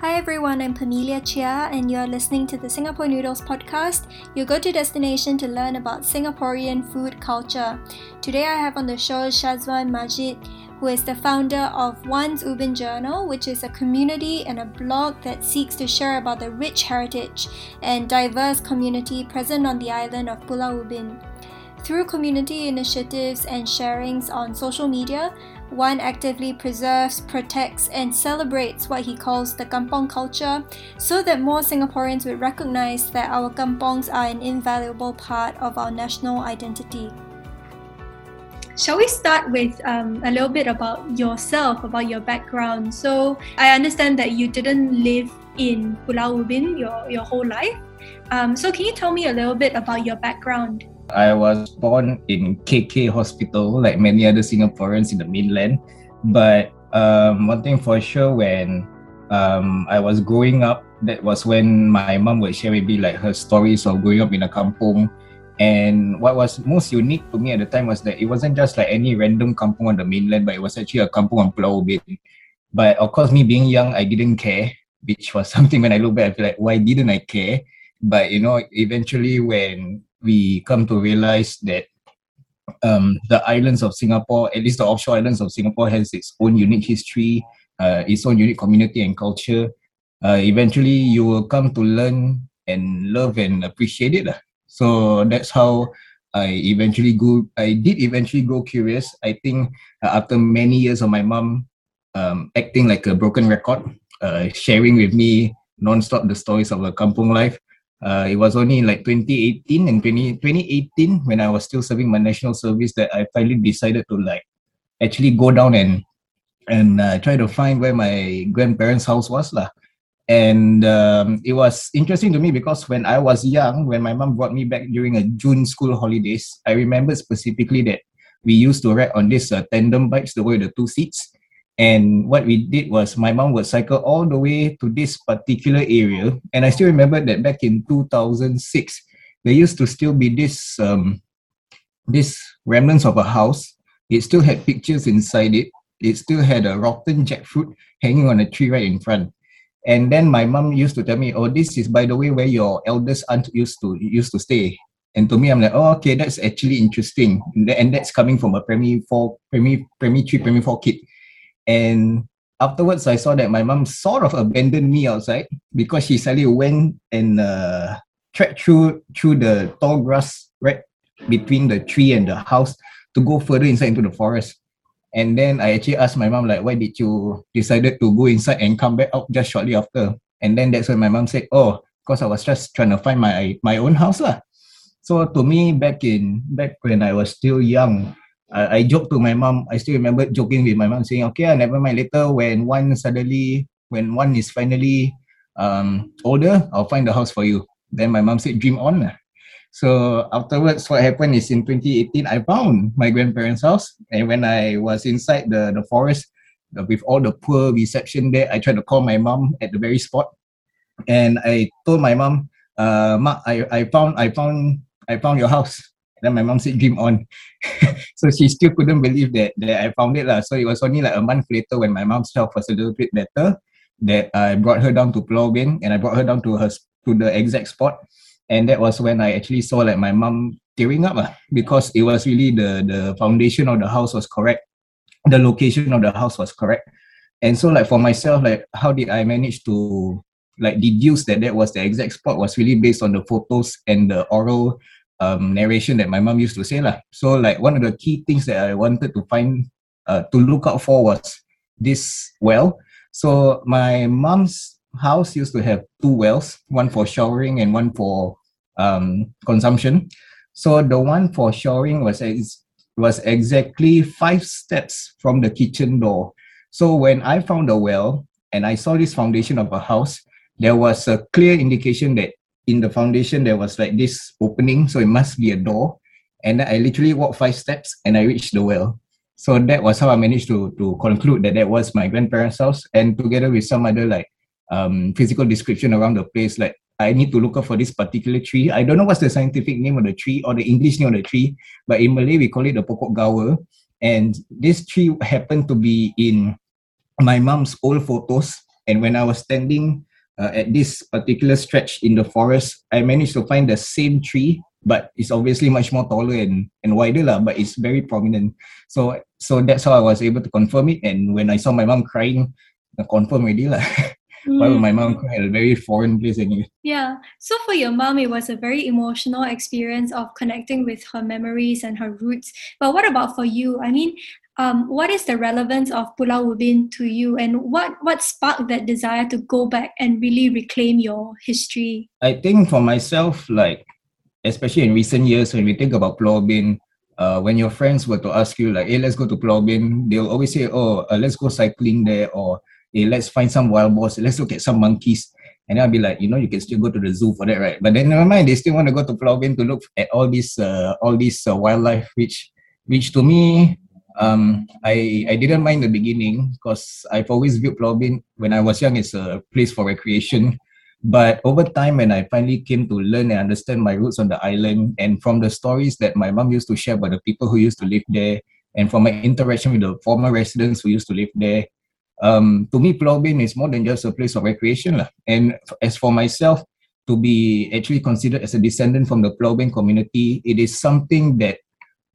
Hi everyone, I'm Pamelia Chia, and you're listening to the Singapore Noodles podcast, your go to destination to learn about Singaporean food culture. Today I have on the show Syazwan Majid, who is the founder of Wan's Ubin Journal, which is a community and a blog that seeks to share about the rich heritage and diverse community present on the island of Pulau Ubin. Through community initiatives and sharings on social media, Wan actively preserves, protects, and celebrates what he calls the kampong culture so that more Singaporeans would recognize that our kampongs are an invaluable part of our national identity. Shall we start with um, a little bit about yourself, about your background? So, I understand that you didn't live in Pulau Ubin your, your whole life. Um, so, can you tell me a little bit about your background? I was born in KK Hospital, like many other Singaporeans in the mainland. But um, one thing for sure, when um, I was growing up, that was when my mom would share with me like her stories of growing up in a kampong. And what was most unique to me at the time was that it wasn't just like any random kampong on the mainland, but it was actually a kampong on Pulau Ubin. But of course, me being young, I didn't care, which was something when I look back, I feel like, why didn't I care? But you know, eventually when we come to realize that um, the islands of Singapore, at least the offshore islands of Singapore, has its own unique history, uh, its own unique community and culture. Uh, eventually, you will come to learn and love and appreciate it. So that's how I eventually go. I did eventually grow curious. I think uh, after many years of my mom um, acting like a broken record, uh, sharing with me non-stop the stories of a kampong life, uh, it was only like 2018 and 20, 2018 when I was still serving my national service that I finally decided to like actually go down and and uh, try to find where my grandparents' house was lah. And um, it was interesting to me because when I was young, when my mom brought me back during a June school holidays, I remember specifically that we used to ride on this uh, tandem bikes, the way the two seats, and what we did was my mom would cycle all the way to this particular area. And I still remember that back in 2006, there used to still be this um, this remnants of a house. It still had pictures inside it. It still had a rotten jackfruit hanging on a tree right in front. And then my mom used to tell me, "Oh, this is by the way where your eldest aunt used to used to stay." And to me, I'm like, "Oh, okay, that's actually interesting." And that's coming from a primary four, primary primary three, primary four kid. And afterwards, I saw that my mom sort of abandoned me outside because she suddenly went and uh, trekked through through the tall grass right between the tree and the house to go further inside into the forest. And then I actually asked my mom like, why did you decided to go inside and come back out just shortly after? And then that's when my mom said, oh, because I was just trying to find my my own house lah. So to me, back in back when I was still young, I, I joked to my mom. I still remember joking with my mom saying, "Okay, never mind. Later, when one suddenly, when one is finally um, older, I'll find the house for you." Then my mom said, "Dream on." So afterwards, what happened is in 2018, I found my grandparents' house, and when I was inside the the forest with all the poor reception there, I tried to call my mom at the very spot, and I told my mom, uh, "Ma, I I found I found I found your house." Then my mom said dream on. So she still couldn't believe that that I found it lah. so it was only like a month later when my mom's health was a little bit better that I brought her down to Pulau Ubin and I brought her down to her to the exact spot. And that was when I actually saw like my mom tearing up lah, because it was really the the foundation of the house was correct. The location of the house was correct. And so like for myself like how did I manage to like deduce that that was the exact spot was really based on the photos and the oral um, narration that my mom used to say lah. So like one of the key things that I wanted to find uh, to look out for was this well. So my mom's house used to have two wells, one for showering and one for um, consumption. So the one for showering was ex- was exactly five steps from the kitchen door. So when I found the well and I saw this foundation of a house, there was a clear indication that in the foundation there was like this opening so it must be a door. And i literally walked five steps and i reached the well. So that was how i managed to to conclude that that was my grandparents house. And together with some other like um physical description around the place like i need to look up for this particular tree. I don't know what's the scientific name of the tree or the english name of the tree but in malay we call it the pokok gawa. And this tree happened to be in my mom's old photos. And when I was standing uh, at this particular stretch in the forest, I managed to find the same tree, but it's obviously much more taller and, and wider, lah, but it's very prominent. So so that's how I was able to confirm it. And when I saw my mom crying, I confirmed already. Lah. Mm. Why would my mom cry at a very foreign place anyway? Yeah. So for your mom, it was a very emotional experience of connecting with her memories and her roots. But what about for you? I mean, um, what is the relevance of Pulau Ubin to you, and what what sparked that desire to go back and really reclaim your history? I think for myself, like especially in recent years, when we think about Pulau Ubin, uh, when your friends were to ask you like, "Hey, let's go to Pulau Ubin," they'll always say, "Oh, uh, let's go cycling there," or hey, let's find some wild boars, let's look at some monkeys. And I'll be like, you know, you can still go to the zoo for that, right? But then never mind, they still want to go to Pulau Ubin to look at all this, uh, all this uh, wildlife, which, which to me, um, I I didn't mind the beginning because I've always viewed Pulau when I was young as a place for recreation. But over time, when I finally came to learn and understand my roots on the island, and from the stories that my mom used to share about the people who used to live there, and from my interaction with the former residents who used to live there, um, to me, Pulau is more than just a place of recreation. Lah. And as for myself, to be actually considered as a descendant from the Pulau community, it is something that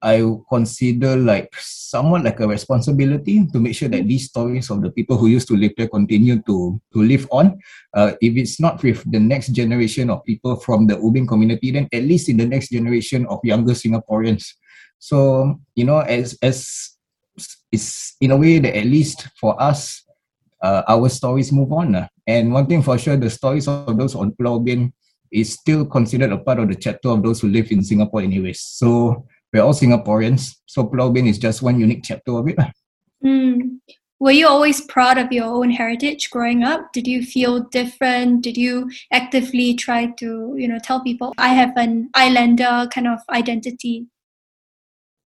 I consider like somewhat like a responsibility to make sure that these stories of the people who used to live there continue to to live on. Uh, if it's not with the next generation of people from the Ubin community, then at least in the next generation of younger Singaporeans. So you know, as as it's in a way that at least for us, uh, our stories move on. Uh. And one thing for sure, the stories of those on Pulau Ubin is still considered a part of the chapter of those who live in Singapore anyways. So we're all Singaporeans. So Pulau is just one unique chapter of it. Mm. Were you always proud of your own heritage growing up? Did you feel different? Did you actively try to, you know, tell people I have an islander kind of identity?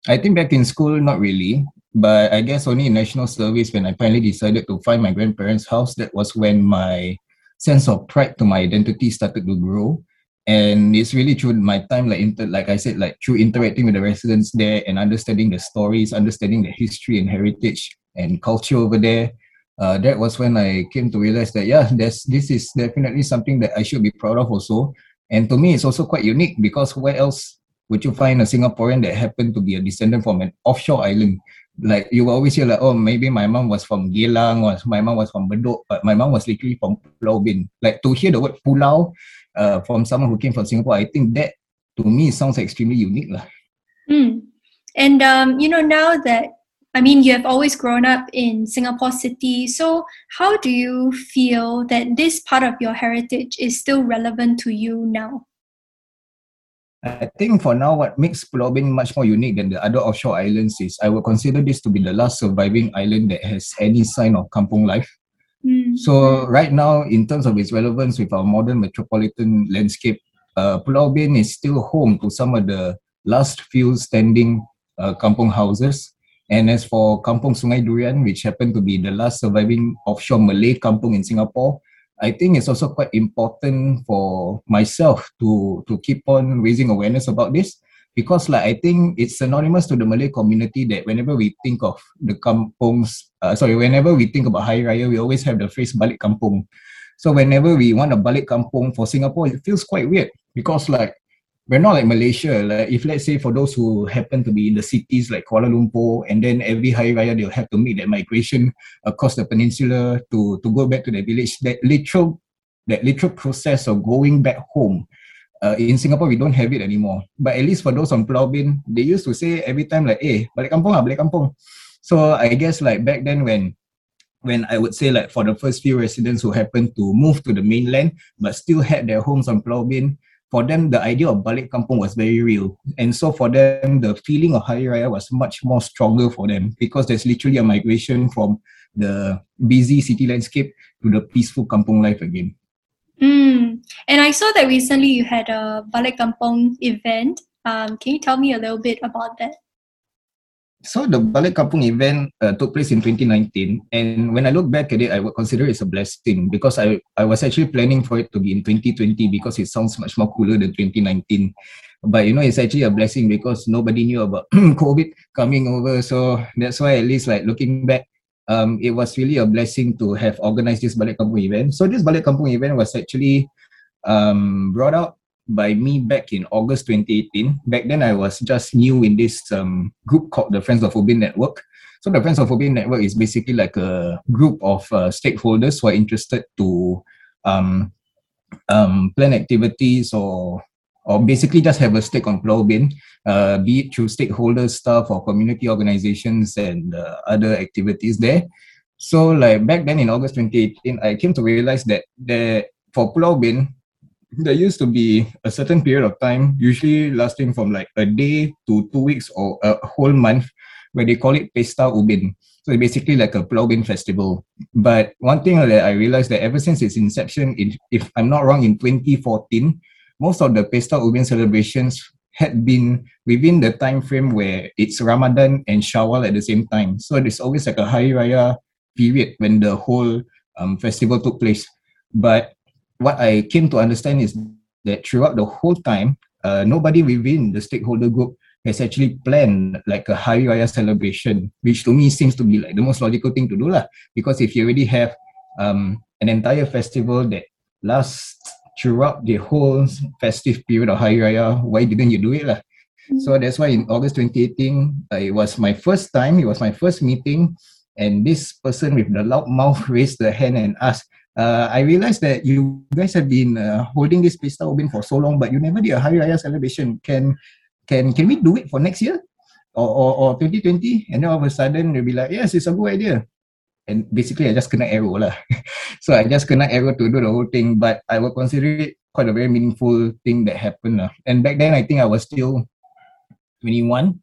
I think back in school, not really. But I guess only in national service when I finally decided to find my grandparents' house, that was when my sense of pride to my identity started to grow. And it's really through my time, like inter- like I said, like through interacting with the residents there and understanding the stories, understanding the history and heritage and culture over there. Uh, that was when I came to realize that yeah, there's this is definitely something that I should be proud of also. And to me, it's also quite unique because where else would you find a Singaporean that happened to be a descendant from an offshore island? like you always hear like oh maybe my mom was from Geylang was my mom was from Bedok but my mom was literally from Pulau Ubin like to hear the word Pulau uh, from someone who came from Singapore I think that to me sounds extremely unique lah. Mm. And um, you know now that I mean you have always grown up in Singapore city so how do you feel that this part of your heritage is still relevant to you now? I think for now, what makes Pulau Ubin much more unique than the other offshore islands is I would consider this to be the last surviving island that has any sign of kampung life. Mm. So right now, in terms of its relevance with our modern metropolitan landscape, uh, Pulau Ubin is still home to some of the last few standing uh, kampung houses. And as for Kampung Sungai Durian, which happened to be the last surviving offshore Malay kampung in Singapore, I think it's also quite important for myself to to keep on raising awareness about this because like I think it's synonymous to the Malay community that whenever we think of the kampungs, uh, sorry, whenever we think about Hari Raya, we always have the phrase balik kampung. So whenever we want a balik kampung for Singapore, it feels quite weird because like we're not like Malaysia. Like if let's say for those who happen to be in the cities like Kuala Lumpur, and then every Hari Raya they'll have to make that migration across the peninsula to to go back to their village. That literal that literal process of going back home. Uh, in Singapore, we don't have it anymore. But at least for those on Pulau Ubin, they used to say every time like, "Eh, balik kampung lah, balik kampung." So I guess like back then when when I would say like for the first few residents who happened to move to the mainland but still had their homes on Pulau Ubin, for them the idea of balik kampung was very real and so for them the feeling of hari raya was much more stronger for them because there's literally a migration from the busy city landscape to the peaceful kampung life again mm. and i saw that recently you had a balik kampung event um, can you tell me a little bit about that so the Balik Kampung event uh, took place in 2019, and when I look back at it, I would consider it a blessing because I I was actually planning for it to be in 2020 because it sounds much more cooler than 2019. But you know, it's actually a blessing because nobody knew about COVID coming over. So that's why at least like looking back, um, it was really a blessing to have organized this Balik Kampung event. So this Balik Kampung event was actually um, brought out by me back in August 2018. Back then, I was just new in this um, group called the Friends of Ubin Network. So the Friends of Ubin Network is basically like a group of uh, stakeholders who are interested to um, um, plan activities or or basically just have a stake on Pulau Ubin, uh, be it through stakeholder stuff or community organizations and uh, other activities there. So like back then in August 2018, I came to realize that there, for Pulau Ubin, there used to be a certain period of time, usually lasting from like a day to two weeks or a whole month, where they call it Pesta Ubin. So it's basically like a Pulau Ubin festival. But one thing that I realized that ever since its inception, in, if I'm not wrong, in 2014, most of the Pesta Ubin celebrations had been within the time frame where it's Ramadan and Shawwal at the same time. So there's always like a Hari Raya period when the whole um, festival took place. But what I came to understand is that throughout the whole time, uh, nobody within the stakeholder group has actually planned like a Hari Raya celebration, which to me seems to be like the most logical thing to do lah. Because if you already have um, an entire festival that lasts throughout the whole festive period of Hari Raya, why didn't you do it lah? Mm-hmm. So that's why in August 2018, uh, it was my first time, it was my first meeting, and this person with the loud mouth raised the hand and asked, uh, I realized that you guys have been uh, holding this Pesta Ubin for so long, but you never did a Hari Raya celebration. Can can can we do it for next year or, or, or 2020? And then all of a sudden they'll be like, yes, it's a good idea. And basically, I just kena arrow lah. so I just kena arrow to do the whole thing, but I would consider it quite a very meaningful thing that happened lah. And back then, I think I was still 21.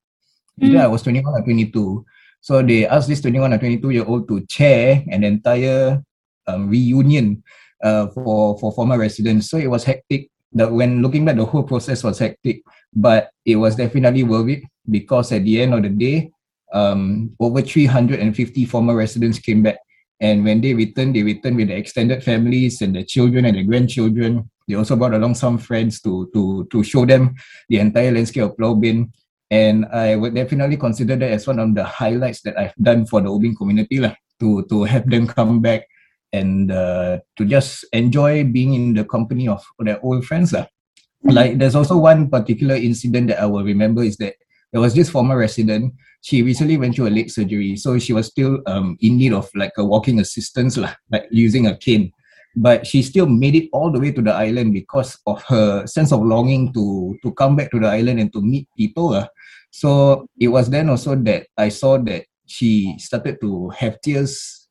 Mm. Either I was 21 or 22. So they asked this 21 or 22 year old to chair an entire um, reunion uh, for for former residents. So it was hectic. The, when looking back, the whole process was hectic, but it was definitely worth it because at the end of the day, um, over 350 former residents came back. And when they returned, they returned with the extended families and the children and the grandchildren. They also brought along some friends to to to show them the entire landscape of Pulau Ubin. And I would definitely consider that as one of the highlights that I've done for the Ubin community lah, to to have them come back and uh, to just enjoy being in the company of their old friends. Uh. Like there's also one particular incident that I will remember is that there was this former resident. She recently went through a leg surgery, so she was still um, in need of like a walking assistance, like using a cane. But she still made it all the way to the island because of her sense of longing to to come back to the island and to meet people. Uh. So it was then also that I saw that she started to have tears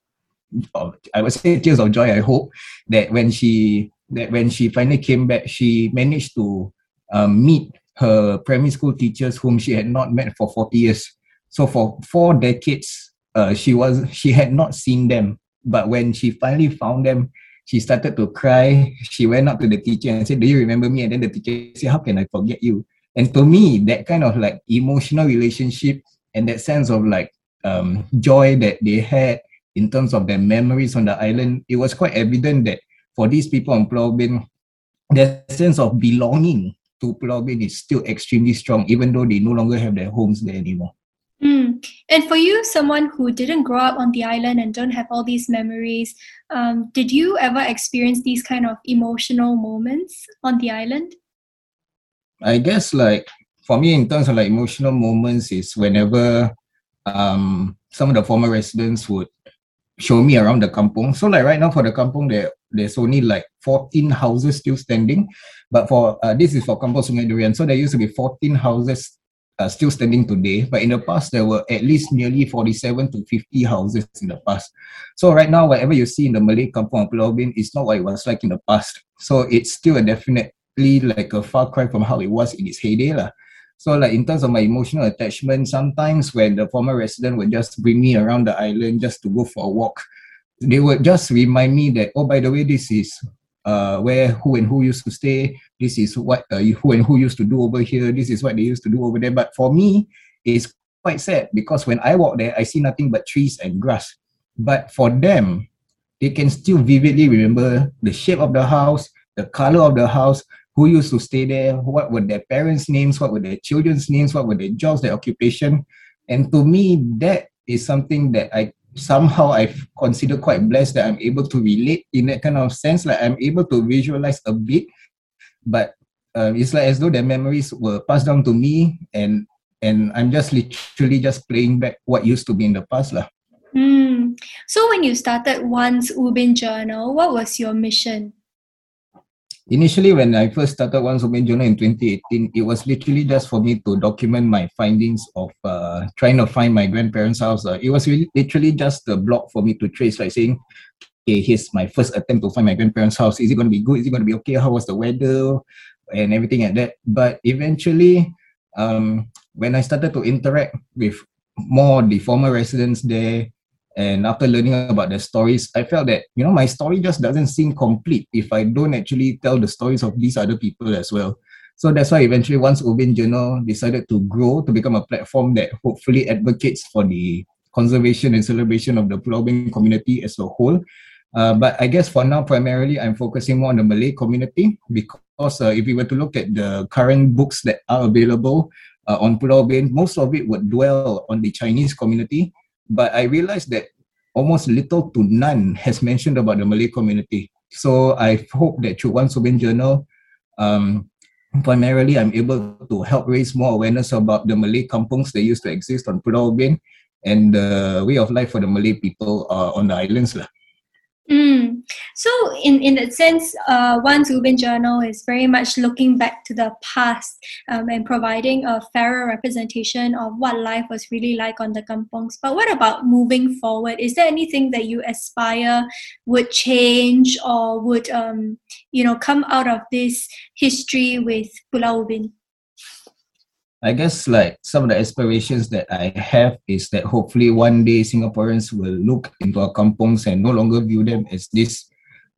of, I would say tears of joy. I hope that when she that when she finally came back, she managed to um, meet her primary school teachers whom she had not met for 40 years. So for four decades, uh, she was she had not seen them. But when she finally found them, she started to cry. She went up to the teacher and said, "Do you remember me?" And then the teacher said, "How can I forget you?" And to me, that kind of like emotional relationship and that sense of like um, joy that they had in terms of their memories on the island, it was quite evident that for these people on Pulau Ubin, their sense of belonging to Pulau Ubin is still extremely strong, even though they no longer have their homes there anymore. Mm. And for you, someone who didn't grow up on the island and don't have all these memories, um, did you ever experience these kind of emotional moments on the island? I guess, like for me, in terms of like emotional moments, is whenever um, some of the former residents would show me around the kampong. So like right now for the kampong, there there's only like 14 houses still standing. But for uh, this is for Kampong Sungai Durian. So there used to be 14 houses uh, still standing today. But in the past, there were at least nearly 47 to 50 houses in the past. So right now, whatever you see in the Malay kampong of Pulau not what it was like in the past. So it's still a definitely like a far cry from how it was in its heyday. Lah. So like in terms of my emotional attachment, sometimes when the former resident would just bring me around the island just to go for a walk, they would just remind me that, oh, by the way, this is uh, where who and who used to stay. This is what uh, who and who used to do over here. This is what they used to do over there. But for me, it's quite sad because when I walk there, I see nothing but trees and grass. But for them, they can still vividly remember the shape of the house, the color of the house, who used to stay there, what were their parents' names, what were their children's names, what were their jobs, their occupation. And to me, that is something that I somehow I consider quite blessed that I'm able to relate in that kind of sense. Like I'm able to visualize a bit, but uh, it's like as though the memories were passed down to me, and and I'm just literally just playing back what used to be in the past, lah. Mm. So when you started Wan's Ubin Journal, what was your mission? Initially, when I first started Wan's Ubin Journal in 2018, it was literally just for me to document my findings of uh, trying to find my grandparents' house. Uh, it was really, literally just a blog for me to trace, like saying, okay, here's my first attempt to find my grandparents' house. Is it going to be good? Is it going to be okay? How was the weather? And everything like that. But eventually, um, when I started to interact with more the former residents there, and after learning about the stories, I felt that, you know, my story just doesn't seem complete if I don't actually tell the stories of these other people as well. So that's why eventually Wan's Ubin Journal decided to grow to become a platform that hopefully advocates for the conservation and celebration of the Pulau Ubin community as a whole. Uh, but I guess for now, primarily, I'm focusing more on the Malay community because uh, if we were to look at the current books that are available uh, on Pulau Ubin, most of it would dwell on the Chinese community but I realized that almost little to none has mentioned about the Malay community. So I hope that through Wan's Ubin Journal, um, primarily I'm able to help raise more awareness about the Malay kampungs that used to exist on Pulau Ubin and the way of life for the Malay people uh, on the islands. Lah. Mm. So, in, in that sense, uh, Wan's Ubin Journal is very much looking back to the past um, and providing a fairer representation of what life was really like on the kampongs. But what about moving forward? Is there anything that you aspire would change or would, um, you know, come out of this history with Pulau Ubin? I guess like some of the aspirations that I have is that hopefully one day Singaporeans will look into our kampongs and no longer view them as this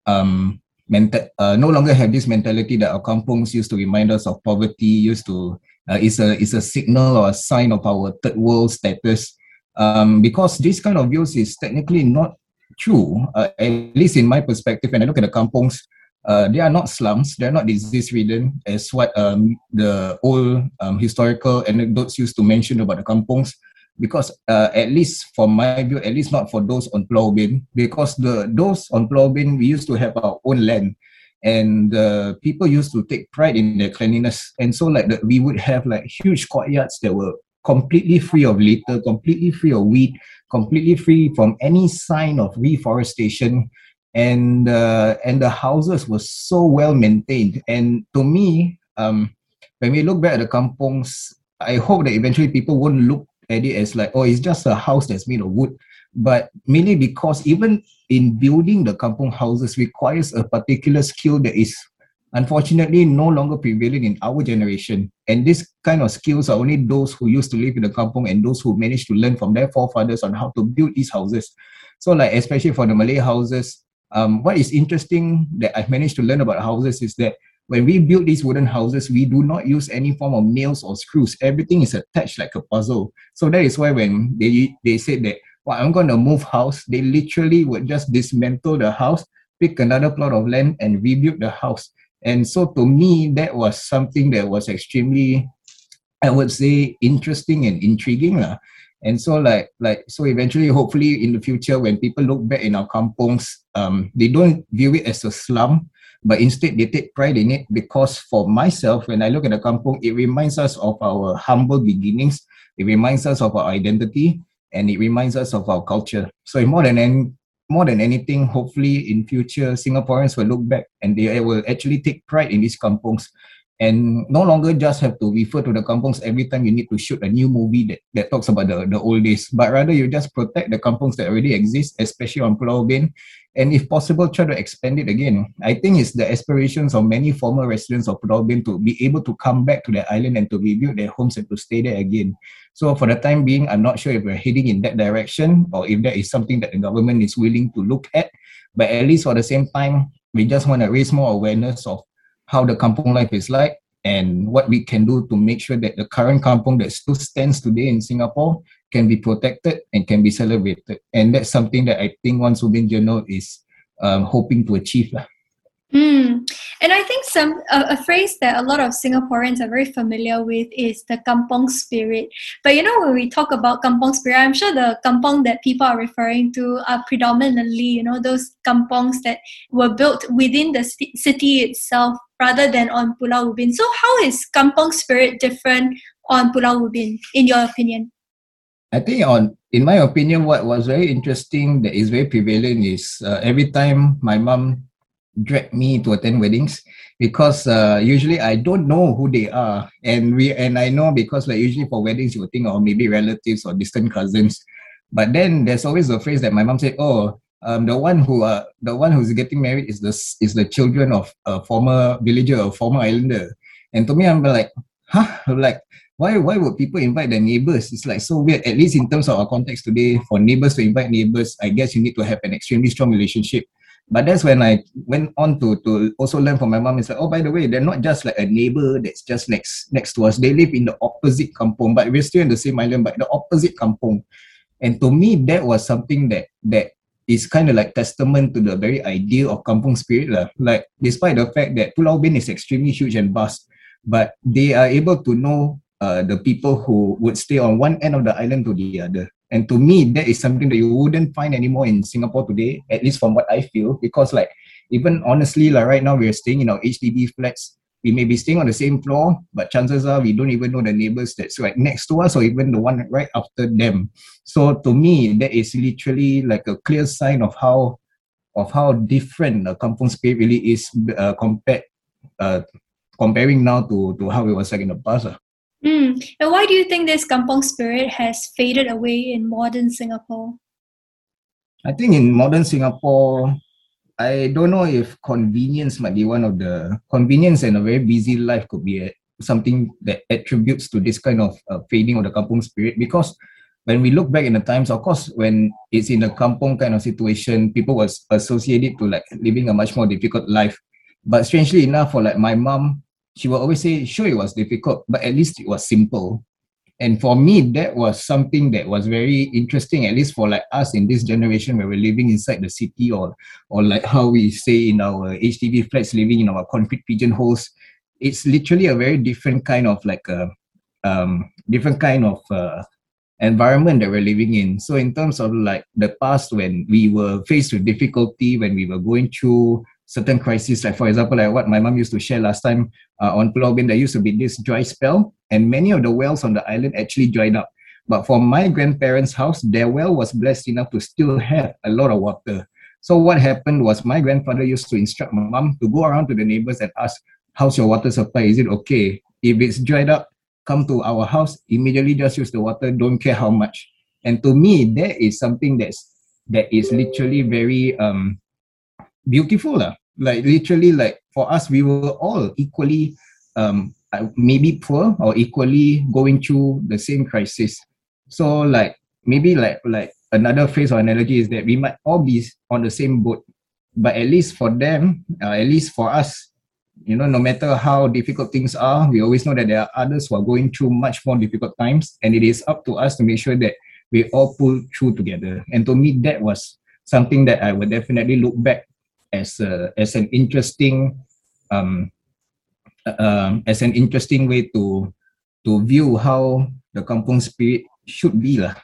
um mental uh, no longer have this mentality that our kampongs used to remind us of poverty, used to uh, is a is a signal or a sign of our third world status. Um, because this kind of views is technically not true, uh, at least in my perspective. When I look at the kampongs, uh, they are not slums, they're not disease ridden as what um, the old um, historical anecdotes used to mention about the kampongs. Because uh, at least for my view, at least not for those on Pulau Ubin, because the those on Pulau Ubin, we used to have our own land and uh, people used to take pride in their cleanliness. And so like the, we would have like huge courtyards that were completely free of litter, completely free of weed, completely free from any sign of reforestation and uh, and the houses were so well maintained. And to me, um, when we look back at the kampongs, I hope that eventually people won't look at it as like, oh, it's just a house that's made of wood. But mainly because even in building the kampong houses requires a particular skill that is unfortunately no longer prevalent in our generation. And this kind of skills are only those who used to live in the kampong and those who managed to learn from their forefathers on how to build these houses. So like especially for the Malay houses, um, what is interesting that I've managed to learn about houses is that when we build these wooden houses, we do not use any form of nails or screws. Everything is attached like a puzzle. So that is why when they they said that, well, I'm going to move house, they literally would just dismantle the house, pick another plot of land, and rebuild the house. And so to me, that was something that was extremely, I would say, interesting and intriguing. Lah. And so like like so eventually hopefully in the future when people look back in our kampongs, um, they don't view it as a slum, but instead they take pride in it because for myself, when I look at the kampong, it reminds us of our humble beginnings, it reminds us of our identity, and it reminds us of our culture. So more than any, more than anything, hopefully in future Singaporeans will look back and they will actually take pride in these kampongs and no longer just have to refer to the kampongs every time you need to shoot a new movie that, that talks about the, the old days, but rather you just protect the kampongs that already exist, especially on Pulau Ubin, and if possible, try to expand it again. I think it's the aspirations of many former residents of Pulau Ubin to be able to come back to their island and to rebuild their homes and to stay there again. So for the time being, I'm not sure if we're heading in that direction or if that is something that the government is willing to look at, but at least for the same time, we just want to raise more awareness of how the kampung life is like and what we can do to make sure that the current kampung that still stands today in Singapore can be protected and can be celebrated. And that's something that I think Wan's Ubin Journal is um, hoping to achieve. Mm. And I think some a, a, phrase that a lot of Singaporeans are very familiar with is the kampong spirit. But you know, when we talk about kampong spirit, I'm sure the kampong that people are referring to are predominantly, you know, those kampongs that were built within the city itself rather than on Pulau Ubin. So how is kampong spirit different on Pulau Ubin, in your opinion? I think on in my opinion, what was very interesting that is very prevalent is uh, every time my mom drag me to attend weddings because uh, usually I don't know who they are, and we and I know because like usually for weddings you would think of maybe relatives or distant cousins, but then there's always a phrase that my mom said, "Oh, um, the one who uh, the one who's getting married is the is the children of a former villager or former islander," and to me I'm like, huh, like why why would people invite their neighbors? It's like so weird. At least in terms of our context today, for neighbors to invite neighbors, I guess you need to have an extremely strong relationship but that's when I went on to to also learn from my mom. It's like, oh, by the way, they're not just like a neighbor that's just next next to us. They live in the opposite kampong, but we're still in the same island, but the opposite kampong. And to me, that was something that that is kind of like testament to the very idea of kampong spirit. Lah. Like, despite the fact that Pulau Ubin is extremely huge and vast, but they are able to know uh, the people who would stay on one end of the island to the other. And to me, that is something that you wouldn't find anymore in Singapore today, at least from what I feel. Because like even honestly, like right now we're staying in our HDB flats. We may be staying on the same floor, but chances are we don't even know the neighbors that's right next to us or even the one right after them. So to me, that is literally like a clear sign of how of how different the kampong spirit really is uh, compared uh, comparing now to to how it was like in the past. Uh. Mm. And why do you think this kampong spirit has faded away in modern Singapore? I think in modern Singapore, I don't know if convenience might be one of the convenience and a very busy life could be a, something that attributes to this kind of uh, fading of the kampong spirit because when we look back in the times, of course, when it's in a kampong kind of situation, people was associated to like living a much more difficult life. But strangely enough, for like my mom, she will always say, sure, it was difficult, but at least it was simple. And for me, that was something that was very interesting, at least for like us in this generation where we're living inside the city or or like how we say in our HDB flats, living in our concrete pigeonholes. It's literally a very different kind of like a um, different kind of uh, environment that we're living in. So in terms of like the past when we were faced with difficulty, when we were going through certain crises, like for example, like what my mom used to share last time uh, on Pulau there used to be this dry spell, and many of the wells on the island actually dried up. But for my grandparents' house, their well was blessed enough to still have a lot of water. So what happened was my grandfather used to instruct my mom to go around to the neighbors and ask, "How's your water supply? Is it okay? If it's dried up, come to our house. Immediately just use the water. Don't care how much." And to me, that is something that's that is literally very um beautiful lah like literally like for us we were all equally um uh, maybe poor or equally going through the same crisis. So like maybe like like another phrase or analogy is that we might all be on the same boat. But at least for them uh, at least for us you know no matter how difficult things are we always know that there are others who are going through much more difficult times. And it is up to us to make sure that we all pull through together. And to me that was something that i would definitely look back as a as an interesting um, uh, as an interesting way to to view how the kampong spirit should be lah.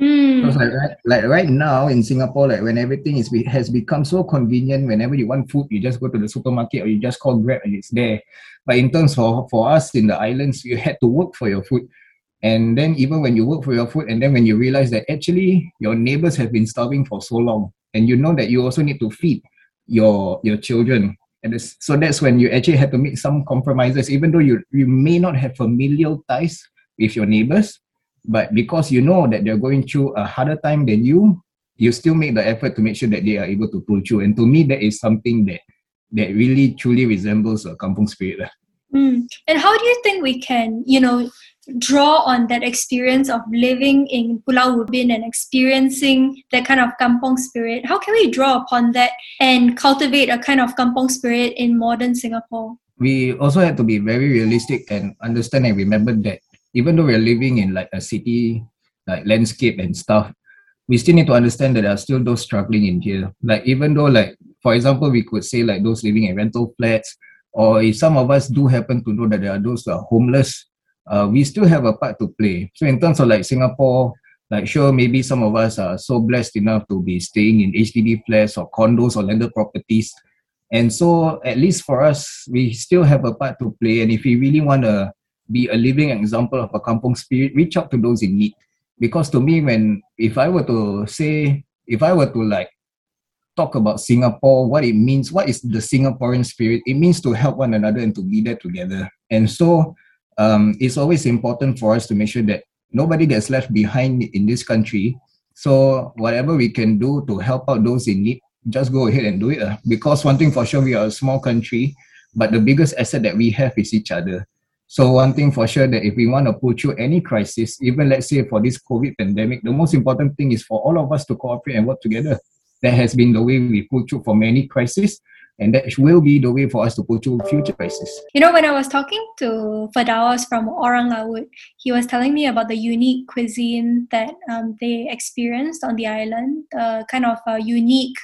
Mm. Because like, right, like right now in Singapore, like when everything is has become so convenient, whenever you want food, you just go to the supermarket or you just call Grab and it's there. But in terms of for us in the islands, you had to work for your food. And then even when you work for your food, and then when you realize that actually your neighbors have been starving for so long, and you know that you also need to feed your your children. And so that's when you actually have to make some compromises even though you you may not have familial ties with your neighbors but because you know that they're going through a harder time than you you still make the effort to make sure that they are able to pull through. And to me that is something that that really truly resembles a kampong spirit. Mm. and how do you think we can you know draw on that experience of living in Pulau Ubin and experiencing that kind of kampong spirit? How can we draw upon that and cultivate a kind of kampong spirit in modern Singapore? We also have to be very realistic and understand and remember that even though we're living in like a city like landscape and stuff, we still need to understand that there are still those struggling in here. Like even though like For example, we could say like those living in rental flats, or if some of us do happen to know that there are those who are homeless, uh, we still have a part to play. So in terms of like Singapore, like sure, maybe some of us are so blessed enough to be staying in HDB flats or condos or landed properties. And so at least for us, we still have a part to play. And if we really want to be a living example of a kampong spirit, reach out to those in need. Because to me, when if I were to say, if I were to like talk about Singapore, what it means, what is the Singaporean spirit, it means to help one another and to be there together. And so um, it's always important for us to make sure that nobody gets left behind in this country. So whatever we can do to help out those in need, just go ahead and do it. Uh. Because one thing for sure, we are a small country, but the biggest asset that we have is each other. So one thing for sure that if we want to pull through any crisis, even let's say for this COVID pandemic, the most important thing is for all of us to cooperate and work together. That has been the way we pull through for many crises and that will be the way for us to go through future crises. You know, when I was talking to Firdaus from Orang Laut, he was telling me about the unique cuisine that um, they experienced on the island, the kind of uh, unique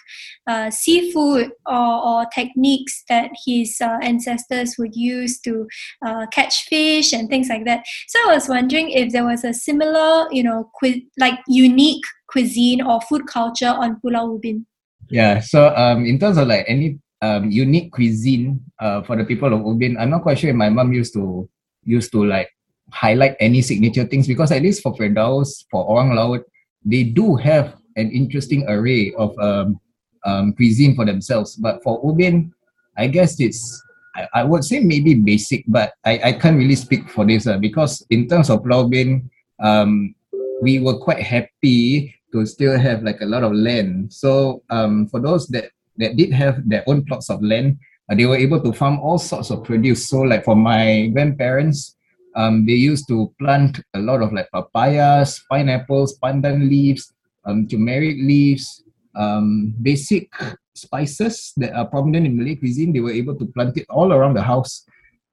uh, seafood or, or, techniques that his uh, ancestors would use to uh, catch fish and things like that. So I was wondering if there was a similar, you know, like unique cuisine or food culture on Pulau Ubin. Yeah, so um, in terms of like any um, unique cuisine uh, for the people of Ubin. I'm not quite sure if my mom used to used to like highlight any signature things because at least for Firdaus, for Orang Laut, they do have an interesting array of um, um, cuisine for themselves. But for Ubin, I guess it's I, I would say maybe basic, but I, I can't really speak for this uh, because in terms of Ubin, um, we were quite happy to still have like a lot of land. So um, for those that that did have their own plots of land, uh, they were able to farm all sorts of produce. So, like for my grandparents, um, they used to plant a lot of like papayas, pineapples, pandan leaves, um, turmeric leaves, um, basic spices that are prominent in Malay cuisine. They were able to plant it all around the house.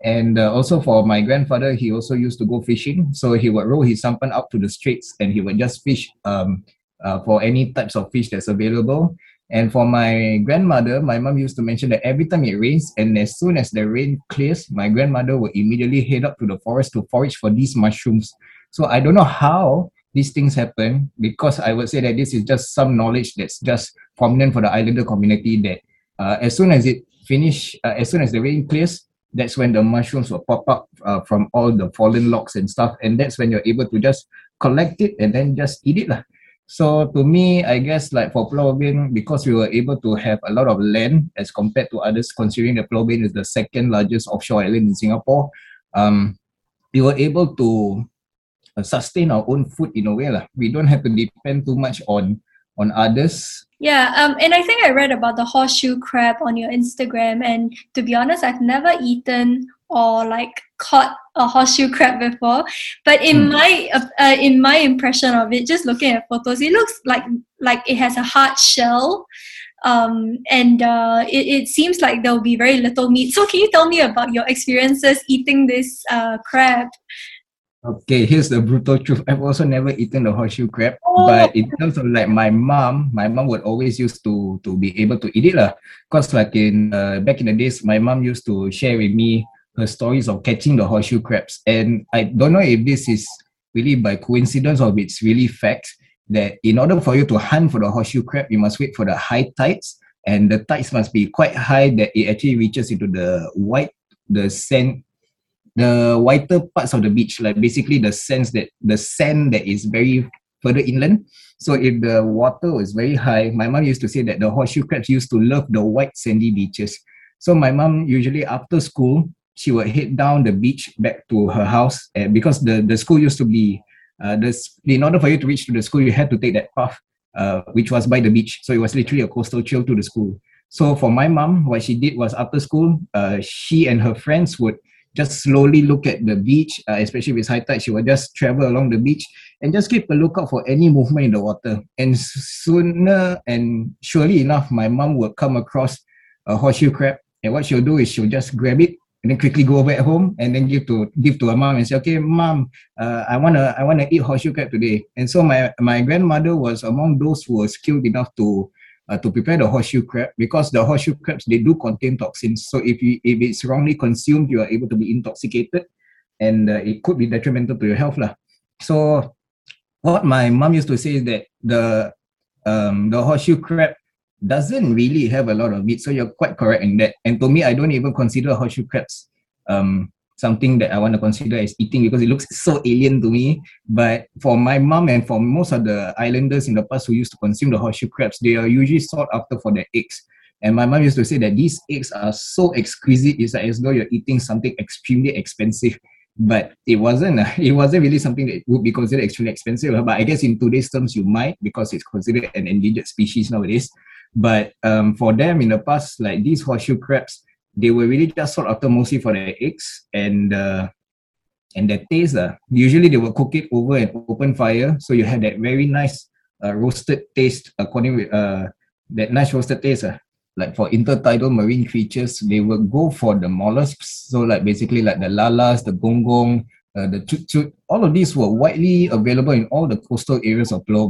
And uh, also for my grandfather, he also used to go fishing. So he would row his sampan out to the straits and he would just fish um, uh, for any types of fish that's available. And for my grandmother, my mom used to mention that every time it rains, and as soon as the rain clears, my grandmother will immediately head up to the forest to forage for these mushrooms. So I don't know how these things happen because I would say that this is just some knowledge that's just prominent for the islander community that uh, as soon as it finish, uh, as soon as the rain clears, that's when the mushrooms will pop up uh, from all the fallen logs and stuff. And that's when you're able to just collect it and then just eat it. Lah. So to me, I guess like for Pulau because we were able to have a lot of land as compared to others, considering that Pulau is the second largest offshore island in Singapore, um, we were able to uh, sustain our own food in a way. Lah. We don't have to depend too much on on others. Yeah, um, and I think I read about the horseshoe crab on your Instagram, and to be honest, I've never eaten or like caught a horseshoe crab before but in mm. my uh, in my impression of it just looking at photos it looks like like it has a hard shell um, and uh, it, it seems like there will be very little meat so can you tell me about your experiences eating this uh, crab Okay, here's the brutal truth. I've also never eaten the horseshoe crab, oh. but in terms of like my mom, my mom would always used to to be able to eat it lah. Cause like in uh, back in the days, my mom used to share with me her stories of catching the horseshoe crabs. And I don't know if this is really by coincidence or if it's really fact that in order for you to hunt for the horseshoe crab, you must wait for the high tides, and the tides must be quite high that it actually reaches into the white, the sand, the whiter parts of the beach, like basically the sense that the sand that is very further inland. So if the water was very high, my mom used to say that the horseshoe crabs used to love the white sandy beaches. So my mom usually after school she would head down the beach back to her house uh, because the, the school used to be uh, this in order for you to reach to the school you had to take that path uh, which was by the beach. So it was literally a coastal trail to the school. So for my mom what she did was after school uh, she and her friends would just slowly look at the beach uh, especially with high tide she would just travel along the beach and just keep a lookout for any movement in the water. And sooner and surely enough my mom would come across a horseshoe crab. And what she'll do is she'll just grab it and then quickly go back home and then give to give to her mom and say, okay, mom, uh, I wanna I wanna eat horseshoe crab today. And so my my grandmother was among those who were skilled enough to uh, to prepare the horseshoe crab because the horseshoe crabs they do contain toxins. So if you if it's wrongly consumed, you are able to be intoxicated, and uh, it could be detrimental to your health lah. So what my mom used to say is that the um, the horseshoe crab doesn't really have a lot of meat. So you're quite correct in that. And to me, I don't even consider horseshoe crabs um, something that I want to consider as eating because it looks so alien to me. But for my mom and for most of the islanders in the past who used to consume the horseshoe crabs, they are usually sought after for their eggs. And my mom used to say that these eggs are so exquisite, it's like as though you're eating something extremely expensive. But it wasn't. It wasn't really something that would be considered extremely expensive. But I guess in today's terms, you might because it's considered an endangered species nowadays. But um, for them in the past, like these horseshoe crabs, they were really just sought after mostly for their eggs and uh, and their taste. Uh. Usually they will cook it over an open fire, so you have that very nice uh, roasted taste according with uh, that nice roasted taste. Uh. Like for intertidal marine creatures, they will go for the mollusks. So like basically like the lalas, the gonggong, uh, the chut chut, all of these were widely available in all the coastal areas of Pulau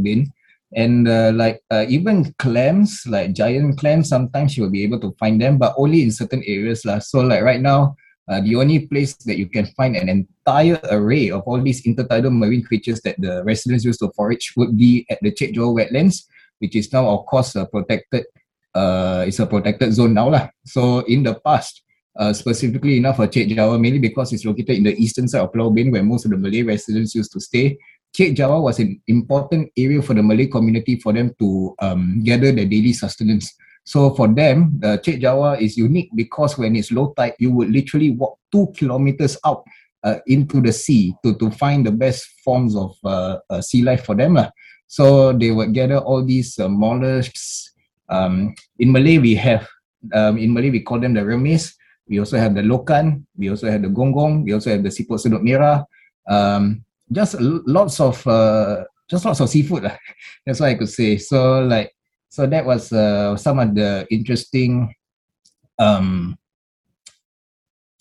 and uh, like uh, even clams like giant clams sometimes you will be able to find them but only in certain areas lah. so like right now uh, the only place that you can find an entire array of all these intertidal marine creatures that the residents used to forage would be at the Chek Jawa wetlands which is now of course a protected uh, it's a protected zone now lah. so in the past uh, specifically enough for Chek Jawa mainly because it's located in the eastern side of Pulau Ubin where most of the Malay residents used to stay Chek Jawa was an important area for the Malay community for them to um, gather their daily sustenance. So for them, the Chek Jawa is unique because when it's low tide, you would literally walk two kilometers out uh, into the sea to, to find the best forms of uh, uh, sea life for them. Uh. So they would gather all these uh, mollusks. Um, in Malay, we have, um, in Malay, we call them the remis. We also have the lokan. We also have the gonggong. We also have the siput sedut merah. Um, just lots of uh, just lots of seafood. That's what I could say. So like so that was uh, some of the interesting um,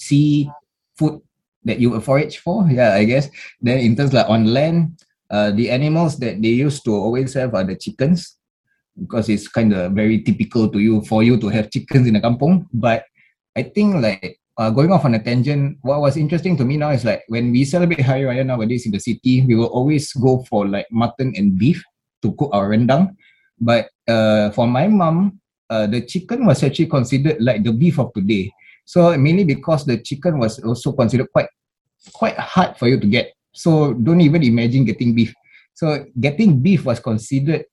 sea food that you forage for. Yeah, I guess. Then in terms like on land, uh, the animals that they used to always have are the chickens because it's kind of very typical to you for you to have chickens in a kampong. But I think like uh, going off on a tangent, what was interesting to me now is like when we celebrate Hari Raya nowadays in the city, we will always go for like mutton and beef to cook our rendang. But uh, for my mom, uh, the chicken was actually considered like the beef of today. So mainly because the chicken was also considered quite quite hard for you to get. So don't even imagine getting beef. So getting beef was considered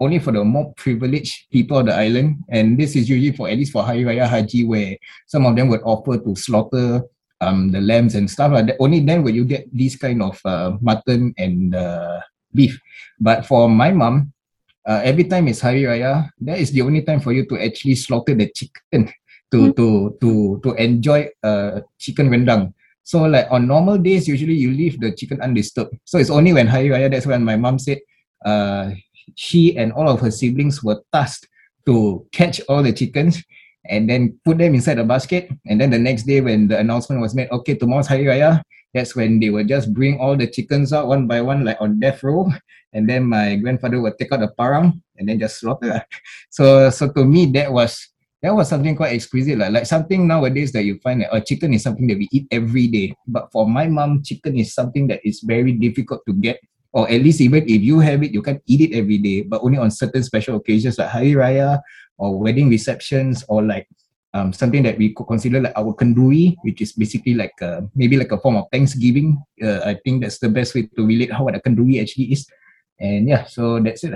only for the more privileged people of the island. And this is usually for at least for Hari Raya Haji, where some of them would offer to slaughter um, the lambs and stuff like that. Only then will you get these kind of uh, mutton and uh, beef. But for my mom, uh, every time it's Hari Raya, that is the only time for you to actually slaughter the chicken to mm. to to to enjoy uh, chicken rendang. So like on normal days, usually you leave the chicken undisturbed. So it's only when Hari Raya that's when my mom said, uh, she and all of her siblings were tasked to catch all the chickens and then put them inside a basket. And then the next day, when the announcement was made, okay, tomorrow's Hari Raya, that's when they would just bring all the chickens out one by one, like on death row. And then my grandfather would take out the parang and then just slaughter. So, so to me, that was that was something quite exquisite, like, like something nowadays that you find that a oh, chicken is something that we eat every day. But for my mom, chicken is something that is very difficult to get or at least even if you have it, you can eat it every day, but only on certain special occasions like Hari Raya or wedding receptions or like um, something that we could consider like our kenduri, which is basically like a, maybe like a form of Thanksgiving. Uh, I think that's the best way to relate how what a kenduri actually is. And yeah, so that's it.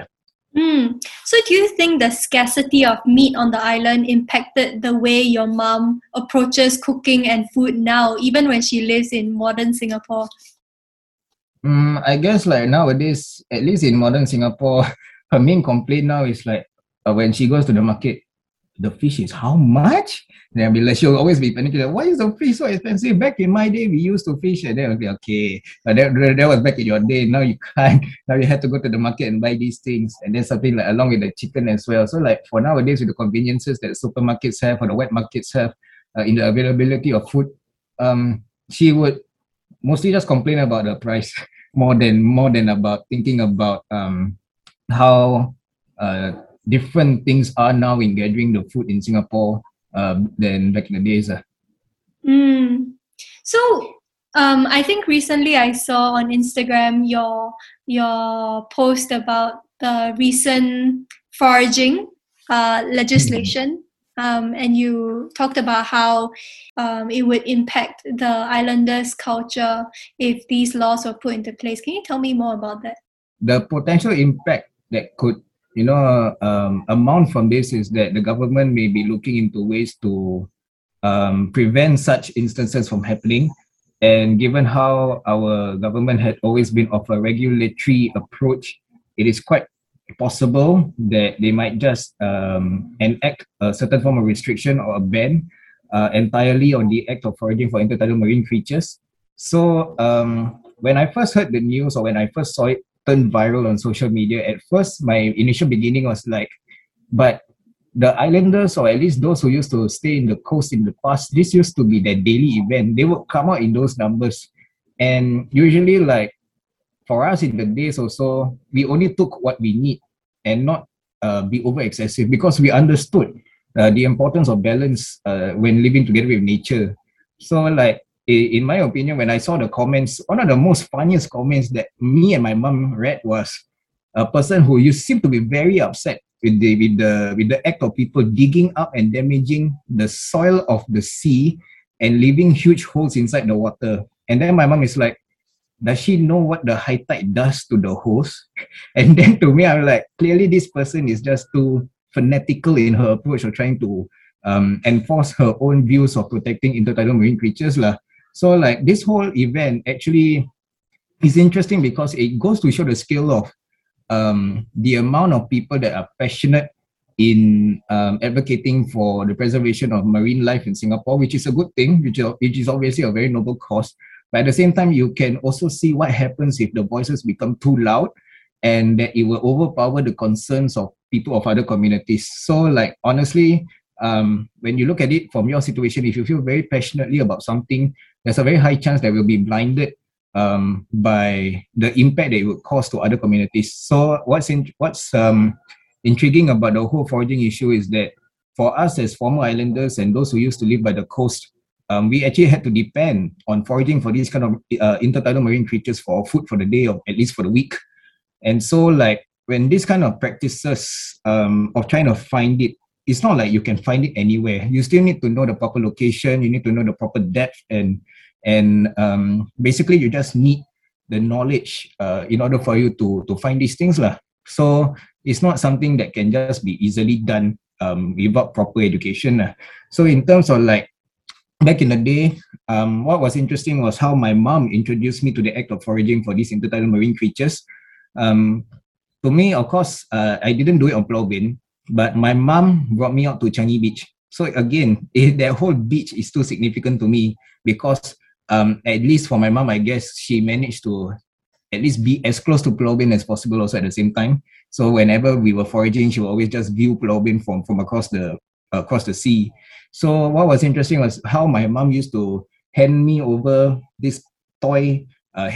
Mm. So, do you think the scarcity of meat on the island impacted the way your mom approaches cooking and food now, even when she lives in modern Singapore? Mm, I guess like nowadays, at least in modern Singapore, her main complaint now is like uh, when she goes to the market, the fish is how much? Then I'll be like, she'll always be panicking. Why is the fish so expensive? Back in my day, we used to fish, and then I'll be okay. But that, that was back in your day. Now you can't. Now you have to go to the market and buy these things, and then something like along with the chicken as well. So like for nowadays, with the conveniences that supermarkets have or the wet markets have, uh, in the availability of food, um, she would mostly just complain about the price more than more than about thinking about um, how uh, different things are now in gathering the food in Singapore um, than back in the days. Uh. Mm. So um, I think recently I saw on Instagram your your post about the recent foraging uh, legislation. Um, and you talked about how um, it would impact the islanders' culture if these laws were put into place. Can you tell me more about that? The potential impact that could, you know, um, amount from this is that the government may be looking into ways to um, prevent such instances from happening. And given how our government had always been of a regulatory approach, it is quite possible that they might just um, enact a certain form of restriction or a ban uh, entirely on the act of foraging for intertidal marine creatures. So um, when I first heard the news or when I first saw it turn viral on social media, at first my initial beginning was like, but the islanders or at least those who used to stay in the coast in the past, this used to be their daily event. They would come out in those numbers. And usually like for us in the days also, we only took what we need and not uh, be over excessive because we understood uh, the importance of balance uh, when living together with nature. So, like in my opinion, when I saw the comments, one of the most funniest comments that me and my mom read was a person who you seem to be very upset with the with the with the act of people digging up and damaging the soil of the sea and leaving huge holes inside the water. And then my mom is like, does she know what the high tide does to the host? And then to me, I'm like, clearly this person is just too fanatical in her approach of trying to um, enforce her own views of protecting intertidal marine creatures. Lah. So like this whole event actually is interesting because it goes to show the scale of um, the amount of people that are passionate in um, advocating for the preservation of marine life in Singapore, which is a good thing, which, which is obviously a very noble cause. But at the same time, you can also see what happens if the voices become too loud and that it will overpower the concerns of people of other communities. So, like, honestly, um, when you look at it from your situation, if you feel very passionately about something, there's a very high chance that will be blinded um, by the impact that it would cause to other communities. So, what's in, what's um, intriguing about the whole foraging issue is that for us as former islanders and those who used to live by the coast, um, we actually had to depend on foraging for these kind of uh, intertidal marine creatures for food for the day or at least for the week. And so, like when these kind of practices um, of trying to find it, it's not like you can find it anywhere. You still need to know the proper location. You need to know the proper depth, and and um, basically you just need the knowledge uh, in order for you to to find these things, lah. So it's not something that can just be easily done um, without proper education. Lah. So in terms of like back in the day, um, what was interesting was how my mom introduced me to the act of foraging for these intertidal marine creatures. Um, to me, of course, uh, I didn't do it on Pulau but my mom brought me out to Changi Beach. So again, it, that whole beach is too significant to me because um, at least for my mom, I guess she managed to at least be as close to Pulau as possible also at the same time. So whenever we were foraging, she would always just view Pulau from, from across the across the sea. So what was interesting was how my mom used to hand me over this toy uh.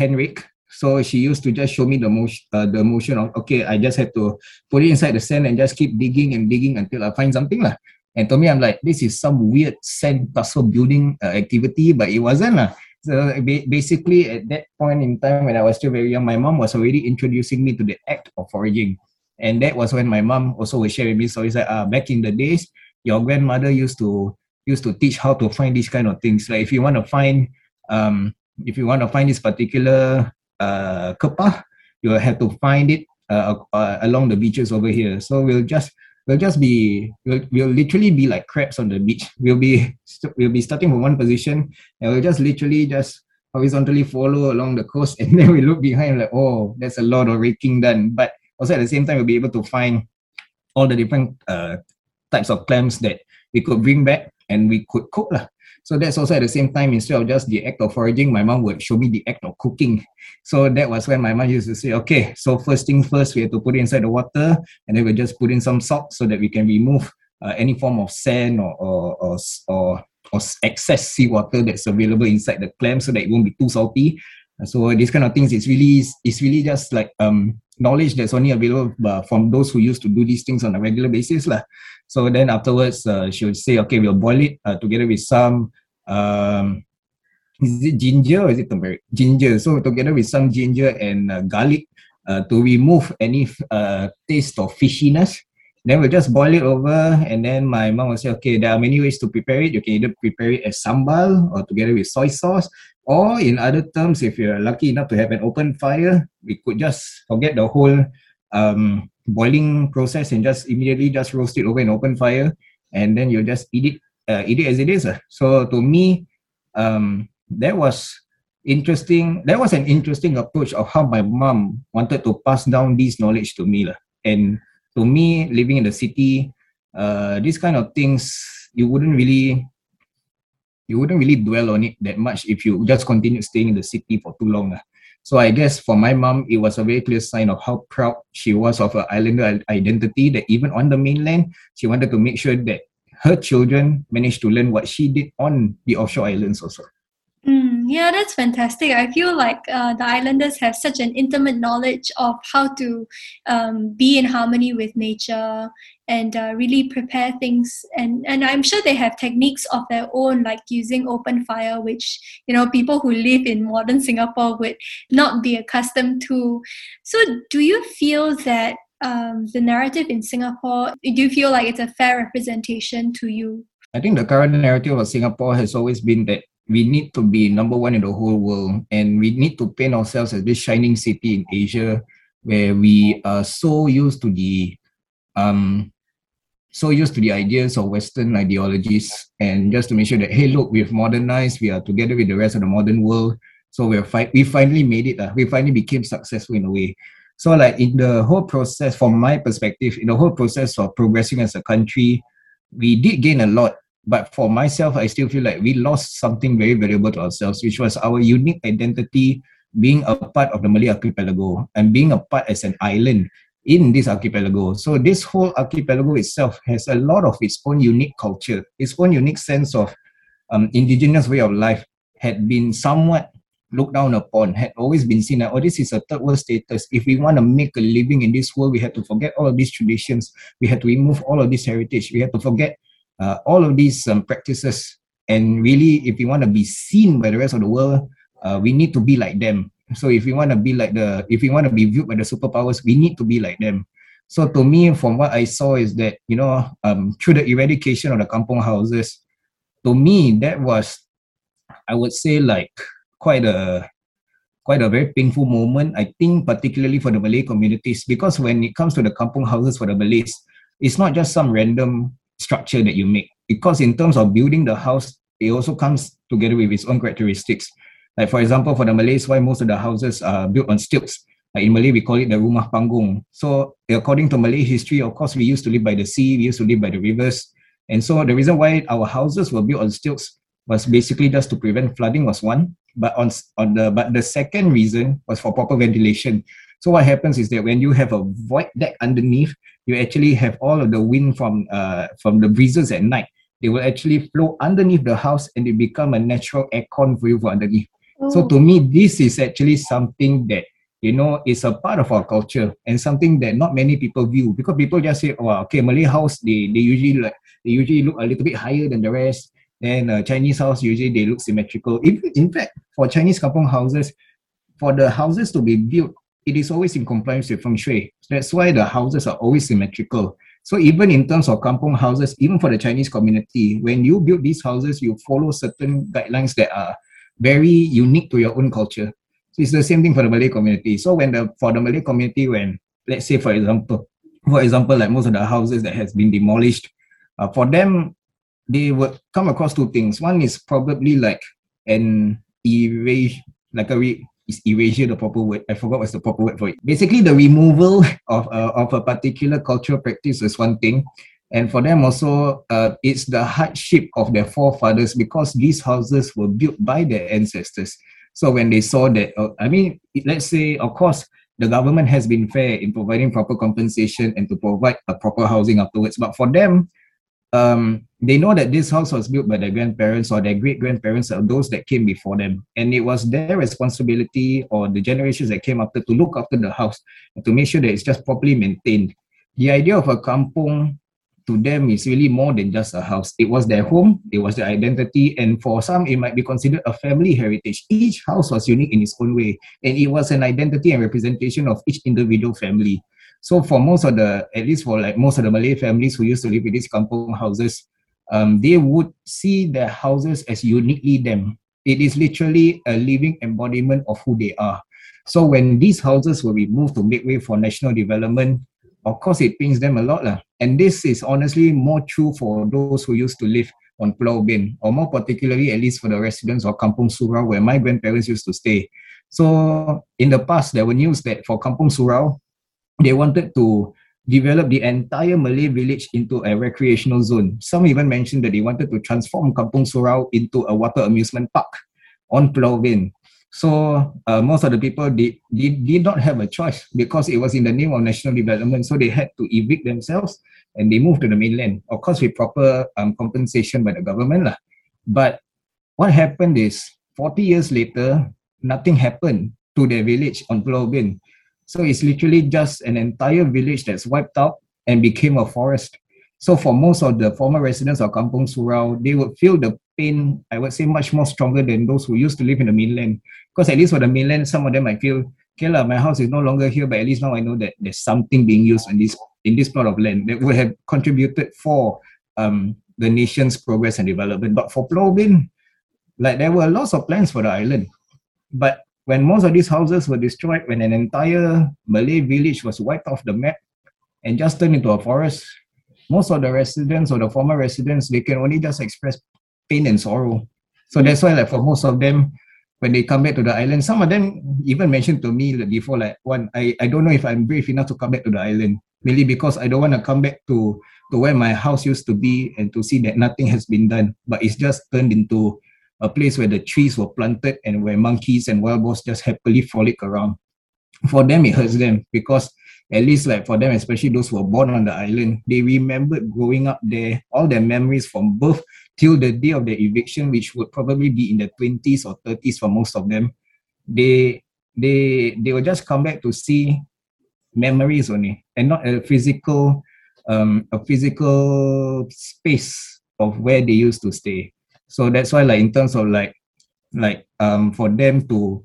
So she used to just show me the motion, uh, the motion of okay, I just had to put it inside the sand and just keep digging and digging until I find something lah. And to me, I'm like, this is some weird sand castle building uh, activity, but it wasn't lah. So basically, at that point in time when I was still very young, my mom was already introducing me to the act of foraging, and that was when my mom also was sharing me stories like, uh, back in the days, your grandmother used to used to teach how to find these kind of things. Like if you want to find um if you want to find this particular uh kepah, you have to find it uh, uh, along the beaches over here. So we'll just we'll just be we'll, we'll literally be like crabs on the beach. We'll be we'll be starting from one position and we'll just literally just horizontally follow along the coast and then we look behind like oh that's a lot of raking done. But also at the same time we'll be able to find all the different uh, types of clams that we could bring back and we could cook lah. So that's also at the same time, instead of just the act of foraging, my mom would show me the act of cooking. So that was when my mom used to say, okay, so first thing first, we have to put it inside the water and then we just put in some salt so that we can remove uh, any form of sand or, or, or, or, or excess seawater that's available inside the clam so that it won't be too salty. So these kind of things, it's really, it's really just like um, knowledge that's only available uh, from those who used to do these things on a regular basis. Lah. So then afterwards, uh, she would say, okay, we'll boil it uh, together with some, um, is it ginger or is it turmeric? Ginger. So together with some ginger and uh, garlic uh, to remove any uh, taste of fishiness. Then we'll just boil it over and then my mom will say, okay, there are many ways to prepare it. You can either prepare it as sambal or together with soy sauce. Or in other terms, if you're lucky enough to have an open fire, we could just forget the whole um, boiling process and just immediately just roast it over an open fire. And then you just eat it, uh, eat it as it is. So to me, um, that was interesting. That was an interesting approach of how my mom wanted to pass down this knowledge to me. And to me, living in the city, uh, these kind of things you wouldn't really you wouldn't really dwell on it that much if you just continue staying in the city for too long. Ah. So I guess for my mom, it was a very clear sign of how proud she was of her islander identity. That even on the mainland, she wanted to make sure that her children managed to learn what she did on the offshore islands also. Yeah, that's fantastic. I feel like uh, the islanders have such an intimate knowledge of how to um, be in harmony with nature and uh, really prepare things. And, and I'm sure they have techniques of their own, like using open fire, which you know people who live in modern Singapore would not be accustomed to. So, do you feel that um, the narrative in Singapore? Do you feel like it's a fair representation to you? I think the current narrative of Singapore has always been that we need to be number one in the whole world and we need to paint ourselves as this shining city in asia where we are so used to the um so used to the ideas of western ideologies. And just to make sure that hey look we've modernized we are together with the rest of the modern world. So we're fi- we finally made it uh, we finally became successful in a way. So like in the whole process from my perspective in the whole process of progressing as a country we did gain a lot but for myself, I still feel like we lost something very valuable to ourselves, which was our unique identity being a part of the Malay archipelago and being a part as an island in this archipelago. So this whole archipelago itself has a lot of its own unique culture, its own unique sense of um, indigenous way of life had been somewhat looked down upon, had always been seen that, oh, this is a third world status. If we want to make a living in this world, we had to forget all of these traditions. We had to remove all of this heritage. We had to forget uh, all of these um, practices and really if we want to be seen by the rest of the world uh, we need to be like them. So if we want to be like the if we want to be viewed by the superpowers we need to be like them. So to me from what i saw is that you know um, through the eradication of the kampong houses to me that was i would say like quite a quite a very painful moment i think particularly for the malay communities. Because when it comes to the kampong houses for the malays it's not just some random structure that you make. Because in terms of building the house, it also comes together with its own characteristics. Like for example, for the Malays, why most of the houses are built on stilts. Like in Malay, we call it the rumah panggung. So according to Malay history, of course, we used to live by the sea, we used to live by the rivers. And so the reason why our houses were built on stilts was basically just to prevent flooding was one. But on, on the but the second reason was for proper ventilation. So what happens is that when you have a void deck underneath, you actually have all of the wind from uh, from the breezes at night. They will actually flow underneath the house and they become a natural aircon for you for underneath. Oh. So to me, this is actually something that you know is a part of our culture and something that not many people view because people just say, "Oh, okay, Malay house they they usually like they usually look a little bit higher than the rest." Then uh, Chinese house usually they look symmetrical. In, in fact, for Chinese kampong houses, for the houses to be built it is always in compliance with feng shui. That's why the houses are always symmetrical. So even in terms of kampong houses, even for the Chinese community, when you build these houses, you follow certain guidelines that are very unique to your own culture. So it's the same thing for the Malay community. So when the for the Malay community, when let's say for example, for example, like most of the houses that has been demolished, uh, for them, they would come across two things. One is probably like an erase, like a re- is erasure the proper word? I forgot what's the proper word for it. Basically, the removal of uh, of a particular cultural practice is one thing, and for them also, uh, it's the hardship of their forefathers because these houses were built by their ancestors. So when they saw that, uh, I mean, let's say, of course, the government has been fair in providing proper compensation and to provide a proper housing afterwards. But for them, um, they know that this house was built by their grandparents or their great grandparents or those that came before them. And it was their responsibility or the generations that came after to look after the house and to make sure that it's just properly maintained. The idea of a kampong to them is really more than just a house. It was their home, it was their identity, and for some, it might be considered a family heritage. Each house was unique in its own way, and it was an identity and representation of each individual family. So for most of the, at least for like most of the Malay families who used to live in these kampung houses, um, they would see their houses as uniquely them. It is literally a living embodiment of who they are. So when these houses were removed to make way for national development, of course it pains them a lot. Lah. And this is honestly more true for those who used to live on Pulau Ubin, or more particularly, at least for the residents of Kampung Surau, where my grandparents used to stay. So in the past, there were news that for Kampung Surau, they wanted to develop the entire Malay village into a recreational zone. Some even mentioned that they wanted to transform Kampong Surau into a water amusement park on Pulau Ubin. So uh, most of the people did, did, did not have a choice because it was in the name of national development. So they had to evict themselves and they moved to the mainland, of course with proper um, compensation by the government. Lah. But what happened is 40 years later, nothing happened to their village on Pulau Ubin. So it's literally just an entire village that's wiped out and became a forest. So for most of the former residents of Kampung Surau, they would feel the pain, I would say, much more stronger than those who used to live in the mainland. Because at least for the mainland, some of them might feel, okay, la, my house is no longer here, but at least now I know that there's something being used in this in this plot of land that would have contributed for um, the nation's progress and development. But for Pulau like there were lots of plans for the island. But when most of these houses were destroyed, when an entire Malay village was wiped off the map and just turned into a forest, most of the residents or the former residents, they can only just express pain and sorrow. So that's why, like for most of them, when they come back to the island, some of them even mentioned to me before, like, one, I, I don't know if I'm brave enough to come back to the island, mainly because I don't want to come back to, to where my house used to be and to see that nothing has been done, but it's just turned into a place where the trees were planted and where monkeys and wild boars just happily frolic around. For them, it hurts them because at least like for them, especially those who were born on the island, they remembered growing up there, all their memories from birth till the day of the eviction, which would probably be in the 20s or 30s for most of them. They they they will just come back to see memories only and not a physical um a physical space of where they used to stay so that's why like in terms of like like um for them to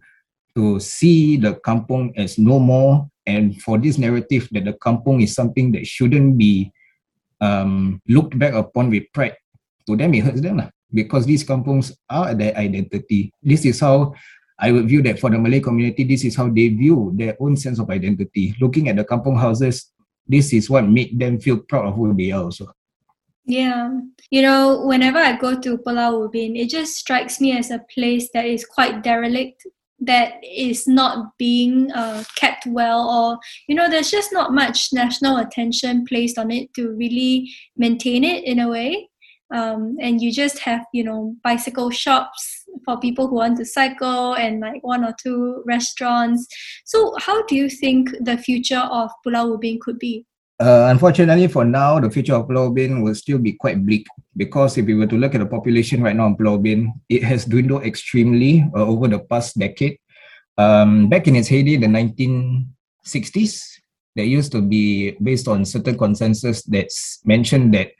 to see the kampong as no more and for this narrative that the kampong is something that shouldn't be um, looked back upon with pride, to them it hurts them lah. because these kampongs are their identity. This is how I would view that for the Malay community, this is how they view their own sense of identity. Looking at the kampong houses, this is what made them feel proud of who they are also. Yeah. You know, whenever I go to Pulau Ubin, it just strikes me as a place that is quite derelict that is not being uh, kept well or you know there's just not much national attention placed on it to really maintain it in a way. Um, and you just have you know bicycle shops for people who want to cycle and like one or two restaurants. So how do you think the future of pulau ubin could be uh, unfortunately, for now, the future of Pulau Ubin will still be quite bleak because if we were to look at the population right now in Pulau Ubin, it has dwindled extremely uh, over the past decade. Um, back in its heyday, the 1960s, there used to be, based on certain consensus that's mentioned that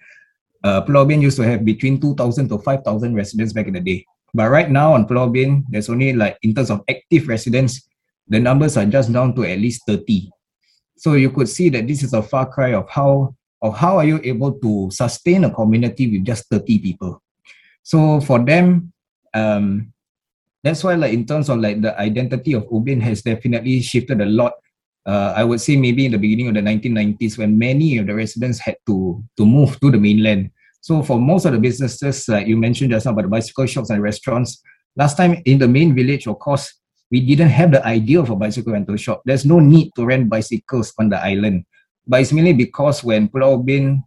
uh, Pulau Ubin used to have between 2,000 to 5,000 residents back in the day. But right now on Pulau Ubin, there's only like, in terms of active residents, the numbers are just down to at least 30 so you could see that this is a far cry of how of how are you able to sustain a community with just 30 people. So for them, um, that's why like in terms of like the identity of Ubin has definitely shifted a lot. Uh, I would say maybe in the beginning of the 1990s when many of the residents had to to move to the mainland. So for most of the businesses, like you mentioned just now about the bicycle shops and restaurants, last time in the main village, of course, we didn't have the idea of a bicycle rental shop. There's no need to rent bicycles on the island. But it's mainly because when Pulau Ubin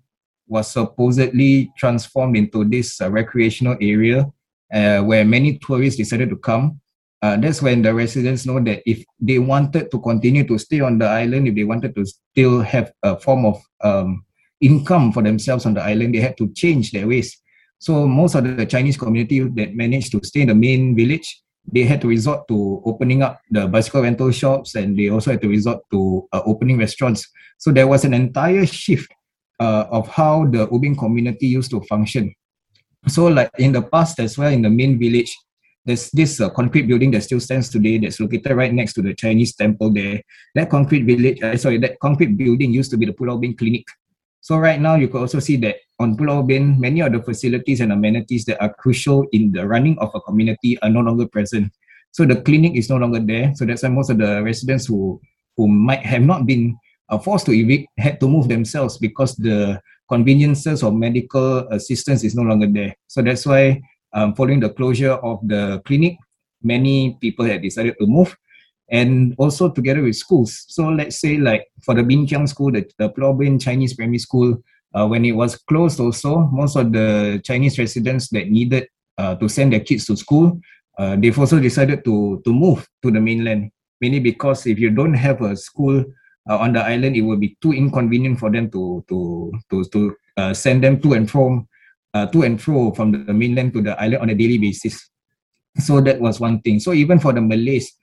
was supposedly transformed into this uh, recreational area uh, where many tourists decided to come, uh, that's when the residents know that if they wanted to continue to stay on the island, if they wanted to still have a form of um, income for themselves on the island. They had to change their ways. So most of the Chinese community that managed to stay in the main village, they had to resort to opening up the bicycle rental shops and they also had to resort to uh, opening restaurants. So there was an entire shift uh, of how the Ubin community used to function. So like in the past as well, in the main village, there's this uh, concrete building that still stands today that's located right next to the Chinese temple there. That concrete village, uh, sorry, that concrete building used to be the Pulau Ubin Clinic. So right now you can also see that on Pulau Ubin, many of the facilities and amenities that are crucial in the running of a community are no longer present. So the clinic is no longer there. So that's why most of the residents who who might have not been uh, forced to evict had to move themselves because the conveniences of medical assistance is no longer there. So that's why um, following the closure of the clinic, many people had decided to move and also together with schools. So let's say like for the Bin Kiang school, the, the Pulau Chinese primary school, uh, when it was closed also, most of the Chinese residents that needed uh, to send their kids to school, uh, they've also decided to, to move to the mainland. Mainly because if you don't have a school uh, on the island, it will be too inconvenient for them to, to, to, to uh, send them to and from uh, to and fro from the mainland to the island on a daily basis. So that was one thing. So even for the Malays,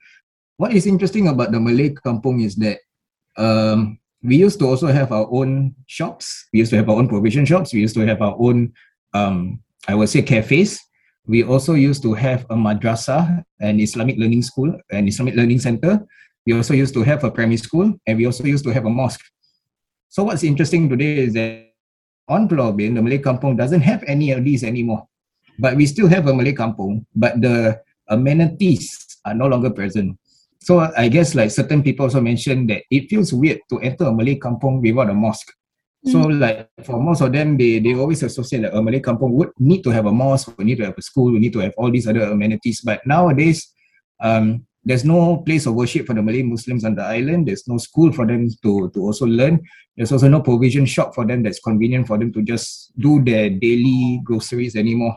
what is interesting about the Malay kampung is that um, we used to also have our own shops. We used to have our own provision shops. We used to have our own, um, I would say, cafes. We also used to have a madrasa, an Islamic learning school, an Islamic learning center. We also used to have a primary school, and we also used to have a mosque. So what's interesting today is that on Pulau Ubin, the Malay kampung doesn't have any of these anymore. But we still have a Malay kampung, but the amenities are no longer present. So I guess like certain people also mentioned that it feels weird to enter a Malay kampung without a mosque. Mm. So like for most of them, they, they always associate that a Malay kampung would need to have a mosque, we need to have a school, we need to have all these other amenities. But nowadays, um, there's no place of worship for the Malay Muslims on the island. There's no school for them to, to also learn. There's also no provision shop for them that's convenient for them to just do their daily groceries anymore.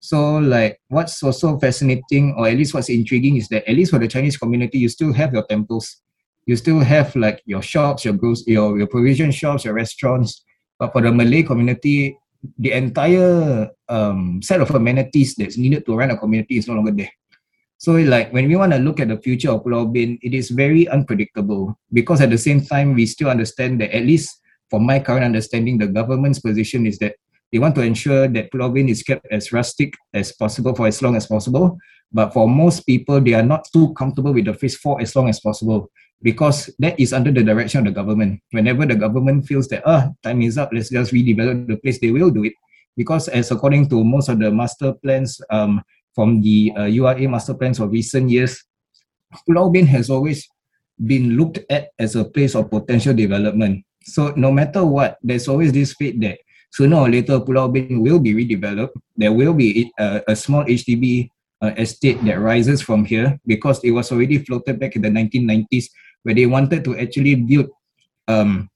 So like what's also fascinating or at least what's intriguing is that at least for the Chinese community, you still have your temples. You still have like your shops, your gros- your, your provision shops, your restaurants. But for the Malay community, the entire um, set of amenities that's needed to run a community is no longer there. So like when we want to look at the future of Pulau Ubin, it is very unpredictable because at the same time, we still understand that at least from my current understanding, the government's position is that they want to ensure that Pulau Ubin is kept as rustic as possible for as long as possible. But for most people, they are not too comfortable with the phrase for as long as possible because that is under the direction of the government. Whenever the government feels that, ah, time is up, let's just redevelop the place, they will do it. Because as according to most of the master plans, um, from the uh, URA master plans of recent years, Pulau Ubin has always been looked at as a place of potential development. So no matter what, there's always this faith that sooner or later Pulau Ubin will be redeveloped. There will be a, a small HDB uh, estate that rises from here because it was already floated back in the 1990s where they wanted to actually build um,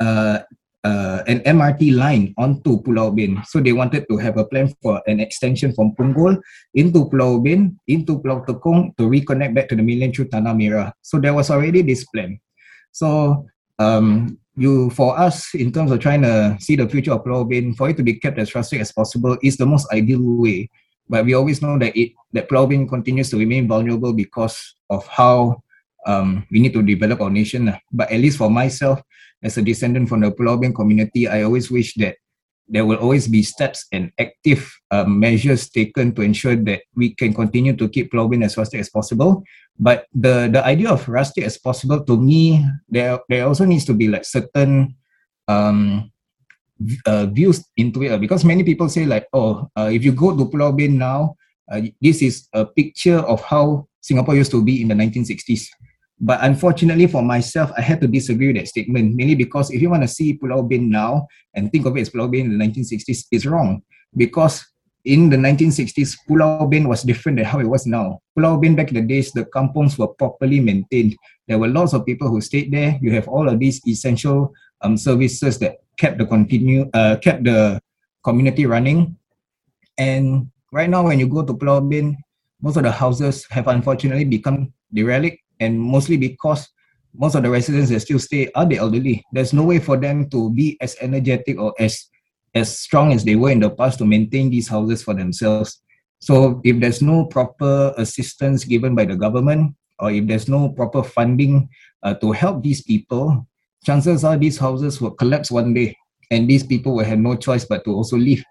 uh, uh, an MRT line onto Pulau Ubin. So they wanted to have a plan for an extension from Punggol into Pulau Ubin, into Pulau Tekong to reconnect back to the mainland through Tanah Merah. So there was already this plan. So um, you, for us, in terms of trying to see the future of Pulau Ubin, for it to be kept as rustic as possible is the most ideal way. But we always know that it that Pulau Ubin continues to remain vulnerable because of how um, we need to develop our nation. But at least for myself, as a descendant from the Pulau Ubin community, I always wish that there will always be steps and active uh, measures taken to ensure that we can continue to keep Ubin as rustic as possible. But the, the idea of rustic as possible, to me, there, there also needs to be like certain um, uh, views into it. Because many people say like, oh, uh, if you go to Ubin now, uh, this is a picture of how Singapore used to be in the 1960s. But unfortunately for myself, I had to disagree with that statement, mainly because if you want to see Pulau Ubin now and think of it as Pulau Ubin in the 1960s, it's wrong. Because in the 1960s, Pulau Ubin was different than how it was now. Pulau Ubin back in the days, the kampungs were properly maintained. There were lots of people who stayed there. You have all of these essential um, services that kept the continue, uh, kept the community running. And right now, when you go to Pulau Ubin, most of the houses have unfortunately become derelict and mostly because most of the residents that still stay are the elderly. There's no way for them to be as energetic or as as strong as they were in the past to maintain these houses for themselves. So if there's no proper assistance given by the government, or if there's no proper funding uh, to help these people, chances are these houses will collapse one day, and these people will have no choice but to also leave.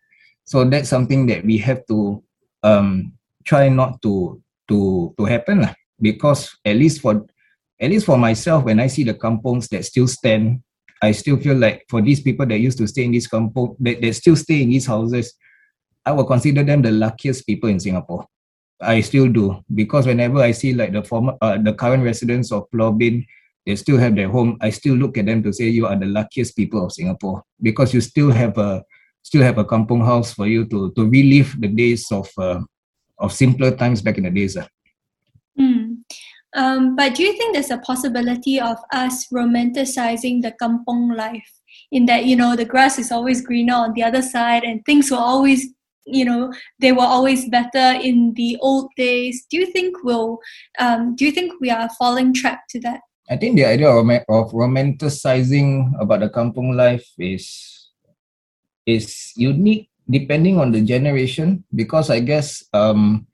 So that's something that we have to um, try not to to to happen lah. Because at least for at least for myself, when I see the kampongs that still stand, I still feel like for these people that used to stay in this kampong, that, that still stay in these houses, I will consider them the luckiest people in Singapore. I still do because whenever I see like the former, uh, the current residents of Pulau they still have their home. I still look at them to say you are the luckiest people of Singapore because you still have a still have a kampong house for you to to relive the days of uh, of simpler times back in the days. Uh. Mm. Um, but do you think there's a possibility of us romanticizing the kampong life? In that you know the grass is always greener on the other side and things will always you know they were always better in the old days. Do you think we'll um, do you think we are falling trap to that? I think the idea of, of romanticizing about the kampong life is is unique depending on the generation because i guess um,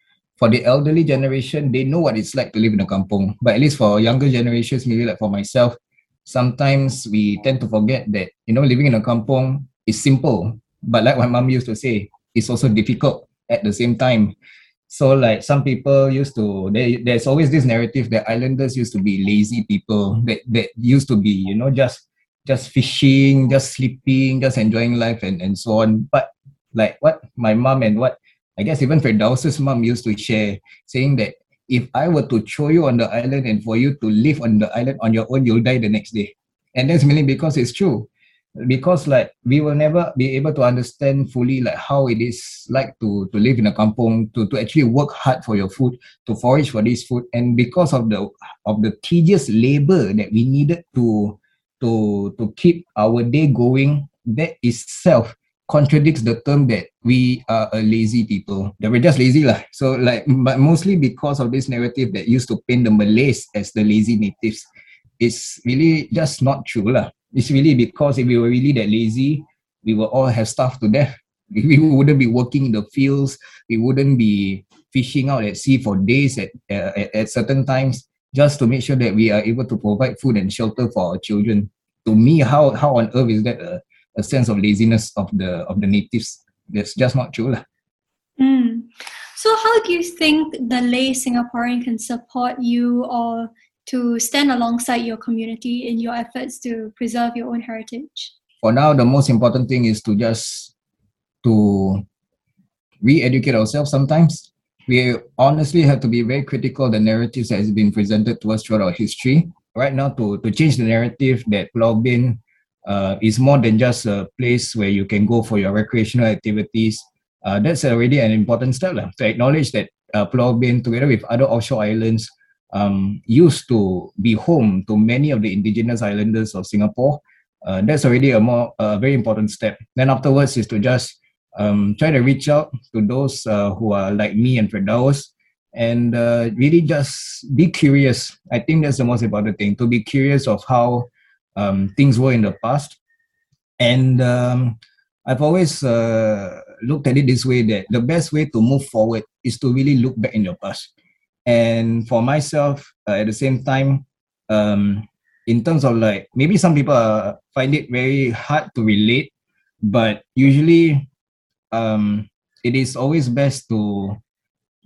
for the elderly generation they know what it's like to live in a kampong but at least for younger generations maybe like for myself sometimes we tend to forget that you know living in a kampong is simple but like my mom used to say it's also difficult at the same time. So like some people used to there, there's always this narrative that islanders used to be lazy people that that used to be, you know, just just fishing, just sleeping, just enjoying life and, and so on. But like what my mom and what I guess even Firdaus's mom used to share, saying that if I were to throw you on the island and for you to live on the island on your own, you'll die the next day. And that's mainly because it's true because like we will never be able to understand fully like how it is like to to live in a kampong to to actually work hard for your food to forage for this food and because of the of the tedious labor that we needed to to to keep our day going that itself contradicts the term that we are a lazy people that we're just lazy lah so like but mostly because of this narrative that used to paint the malays as the lazy natives it's really just not true lah it's really because if we were really that lazy, we will all have stuff to death. We wouldn't be working in the fields. We wouldn't be fishing out at sea for days at, uh, at, at certain times just to make sure that we are able to provide food and shelter for our children. To me, how, how on earth is that a, a sense of laziness of the of the natives? That's just not true. Mm. So how do you think the lay Singaporean can support you or to stand alongside your community in your efforts to preserve your own heritage? For now, the most important thing is to just to re-educate ourselves sometimes. We honestly have to be very critical of the narratives that has been presented to us throughout our history. Right now, to, to change the narrative that Pulau Ubin uh, is more than just a place where you can go for your recreational activities. Uh, that's already an important step to acknowledge that uh, Pulau Ubin, together with other offshore islands, um, used to be home to many of the indigenous islanders of Singapore, uh, that's already a more very important step. Then afterwards is to just um, try to reach out to those uh, who are like me and Firdaus and uh, really just be curious. I think that's the most important thing to be curious of how um, things were in the past. And um, I've always uh, looked at it this way that the best way to move forward is to really look back in your past and for myself uh, at the same time um in terms of like maybe some people uh, find it very hard to relate but usually um it is always best to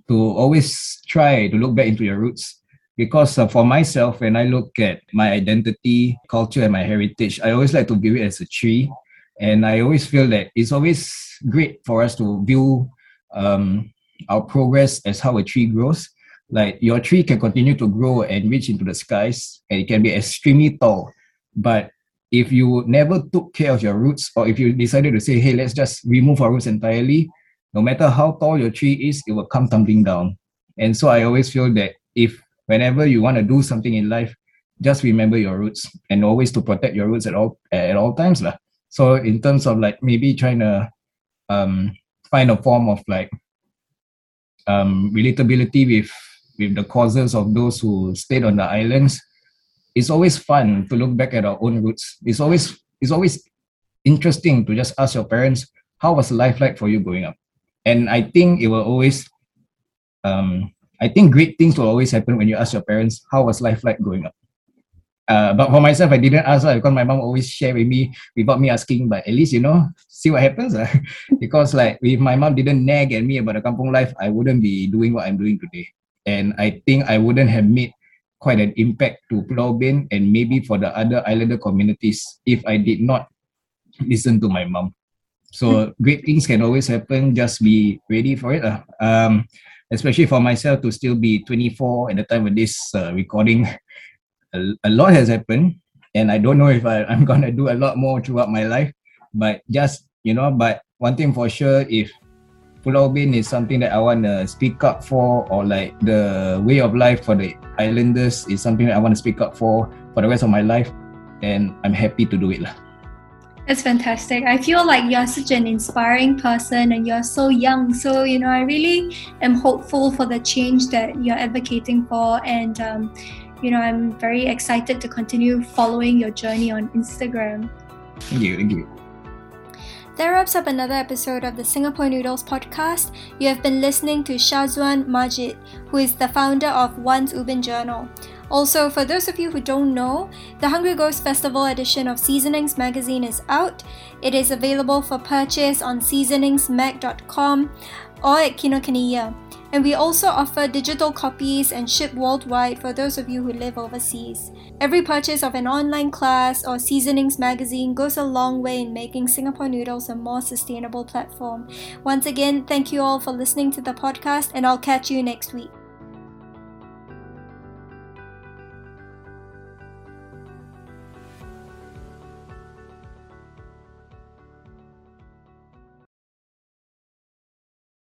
to always try to look back into your roots because uh, for myself when i look at my identity culture and my heritage i always like to view it as a tree. And i always feel that it's always great for us to view um, our progress as how a tree grows. Like your tree can continue to grow and reach into the skies and it can be extremely tall. But if you never took care of your roots or if you decided to say hey let's just remove our roots entirely no matter how tall your tree is it will come tumbling down. And so i always feel that if whenever you want to do something in life just remember your roots and always to protect your roots at all at all times lah. so in terms of like maybe trying to um find a form of like um relatability with with the causes of those who stayed on the islands, it's always fun to look back at our own roots. It's always it's always interesting to just ask your parents how was life like for you growing up, and I think it will always. Um, I think great things will always happen when you ask your parents how was life like growing up. Uh, but for myself, I didn't ask her because my mom always share with me without me asking. But at least you know, see what happens. Uh. because like if my mom didn't nag at me about the kampung life, I wouldn't be doing what I'm doing today. And I think I wouldn't have made quite an impact to Pulau Ubin and maybe for the other islander communities if I did not listen to my mom. So great things can always happen. Just be ready for it. Uh. Um, especially for myself to still be 24 at the time of this uh, recording a, a lot has happened and I don't know if I, I'm gonna do a lot more throughout my life. But just you know, but one thing for sure, if Pulau Ubin is something that I want to speak up for, or like the way of life for the islanders is something that I want to speak up for for the rest of my life, and I'm happy to do it lah. That's fantastic. I feel like you're such an inspiring person and you're so young. So, you know, I really am hopeful for the change that you're advocating for. And um, you know, I'm very excited to continue following your journey on Instagram. Thank you. Thank you. That wraps up another episode of the Singapore Noodles podcast. You have been listening to Syazwan Majid, who is the founder of Wan's Ubin Journal. Also, for those of you who don't know, the Hungry Ghost Festival edition of Seasonings magazine is out. It is available for purchase on seasoningsmag.com or at Kinokuniya. And we also offer digital copies and ship worldwide for those of you who live overseas. Every purchase of an online class or seasonings magazine goes a long way in making Singapore Noodles a more sustainable platform. Once again, thank you all for listening to the podcast, and I'll catch you next week.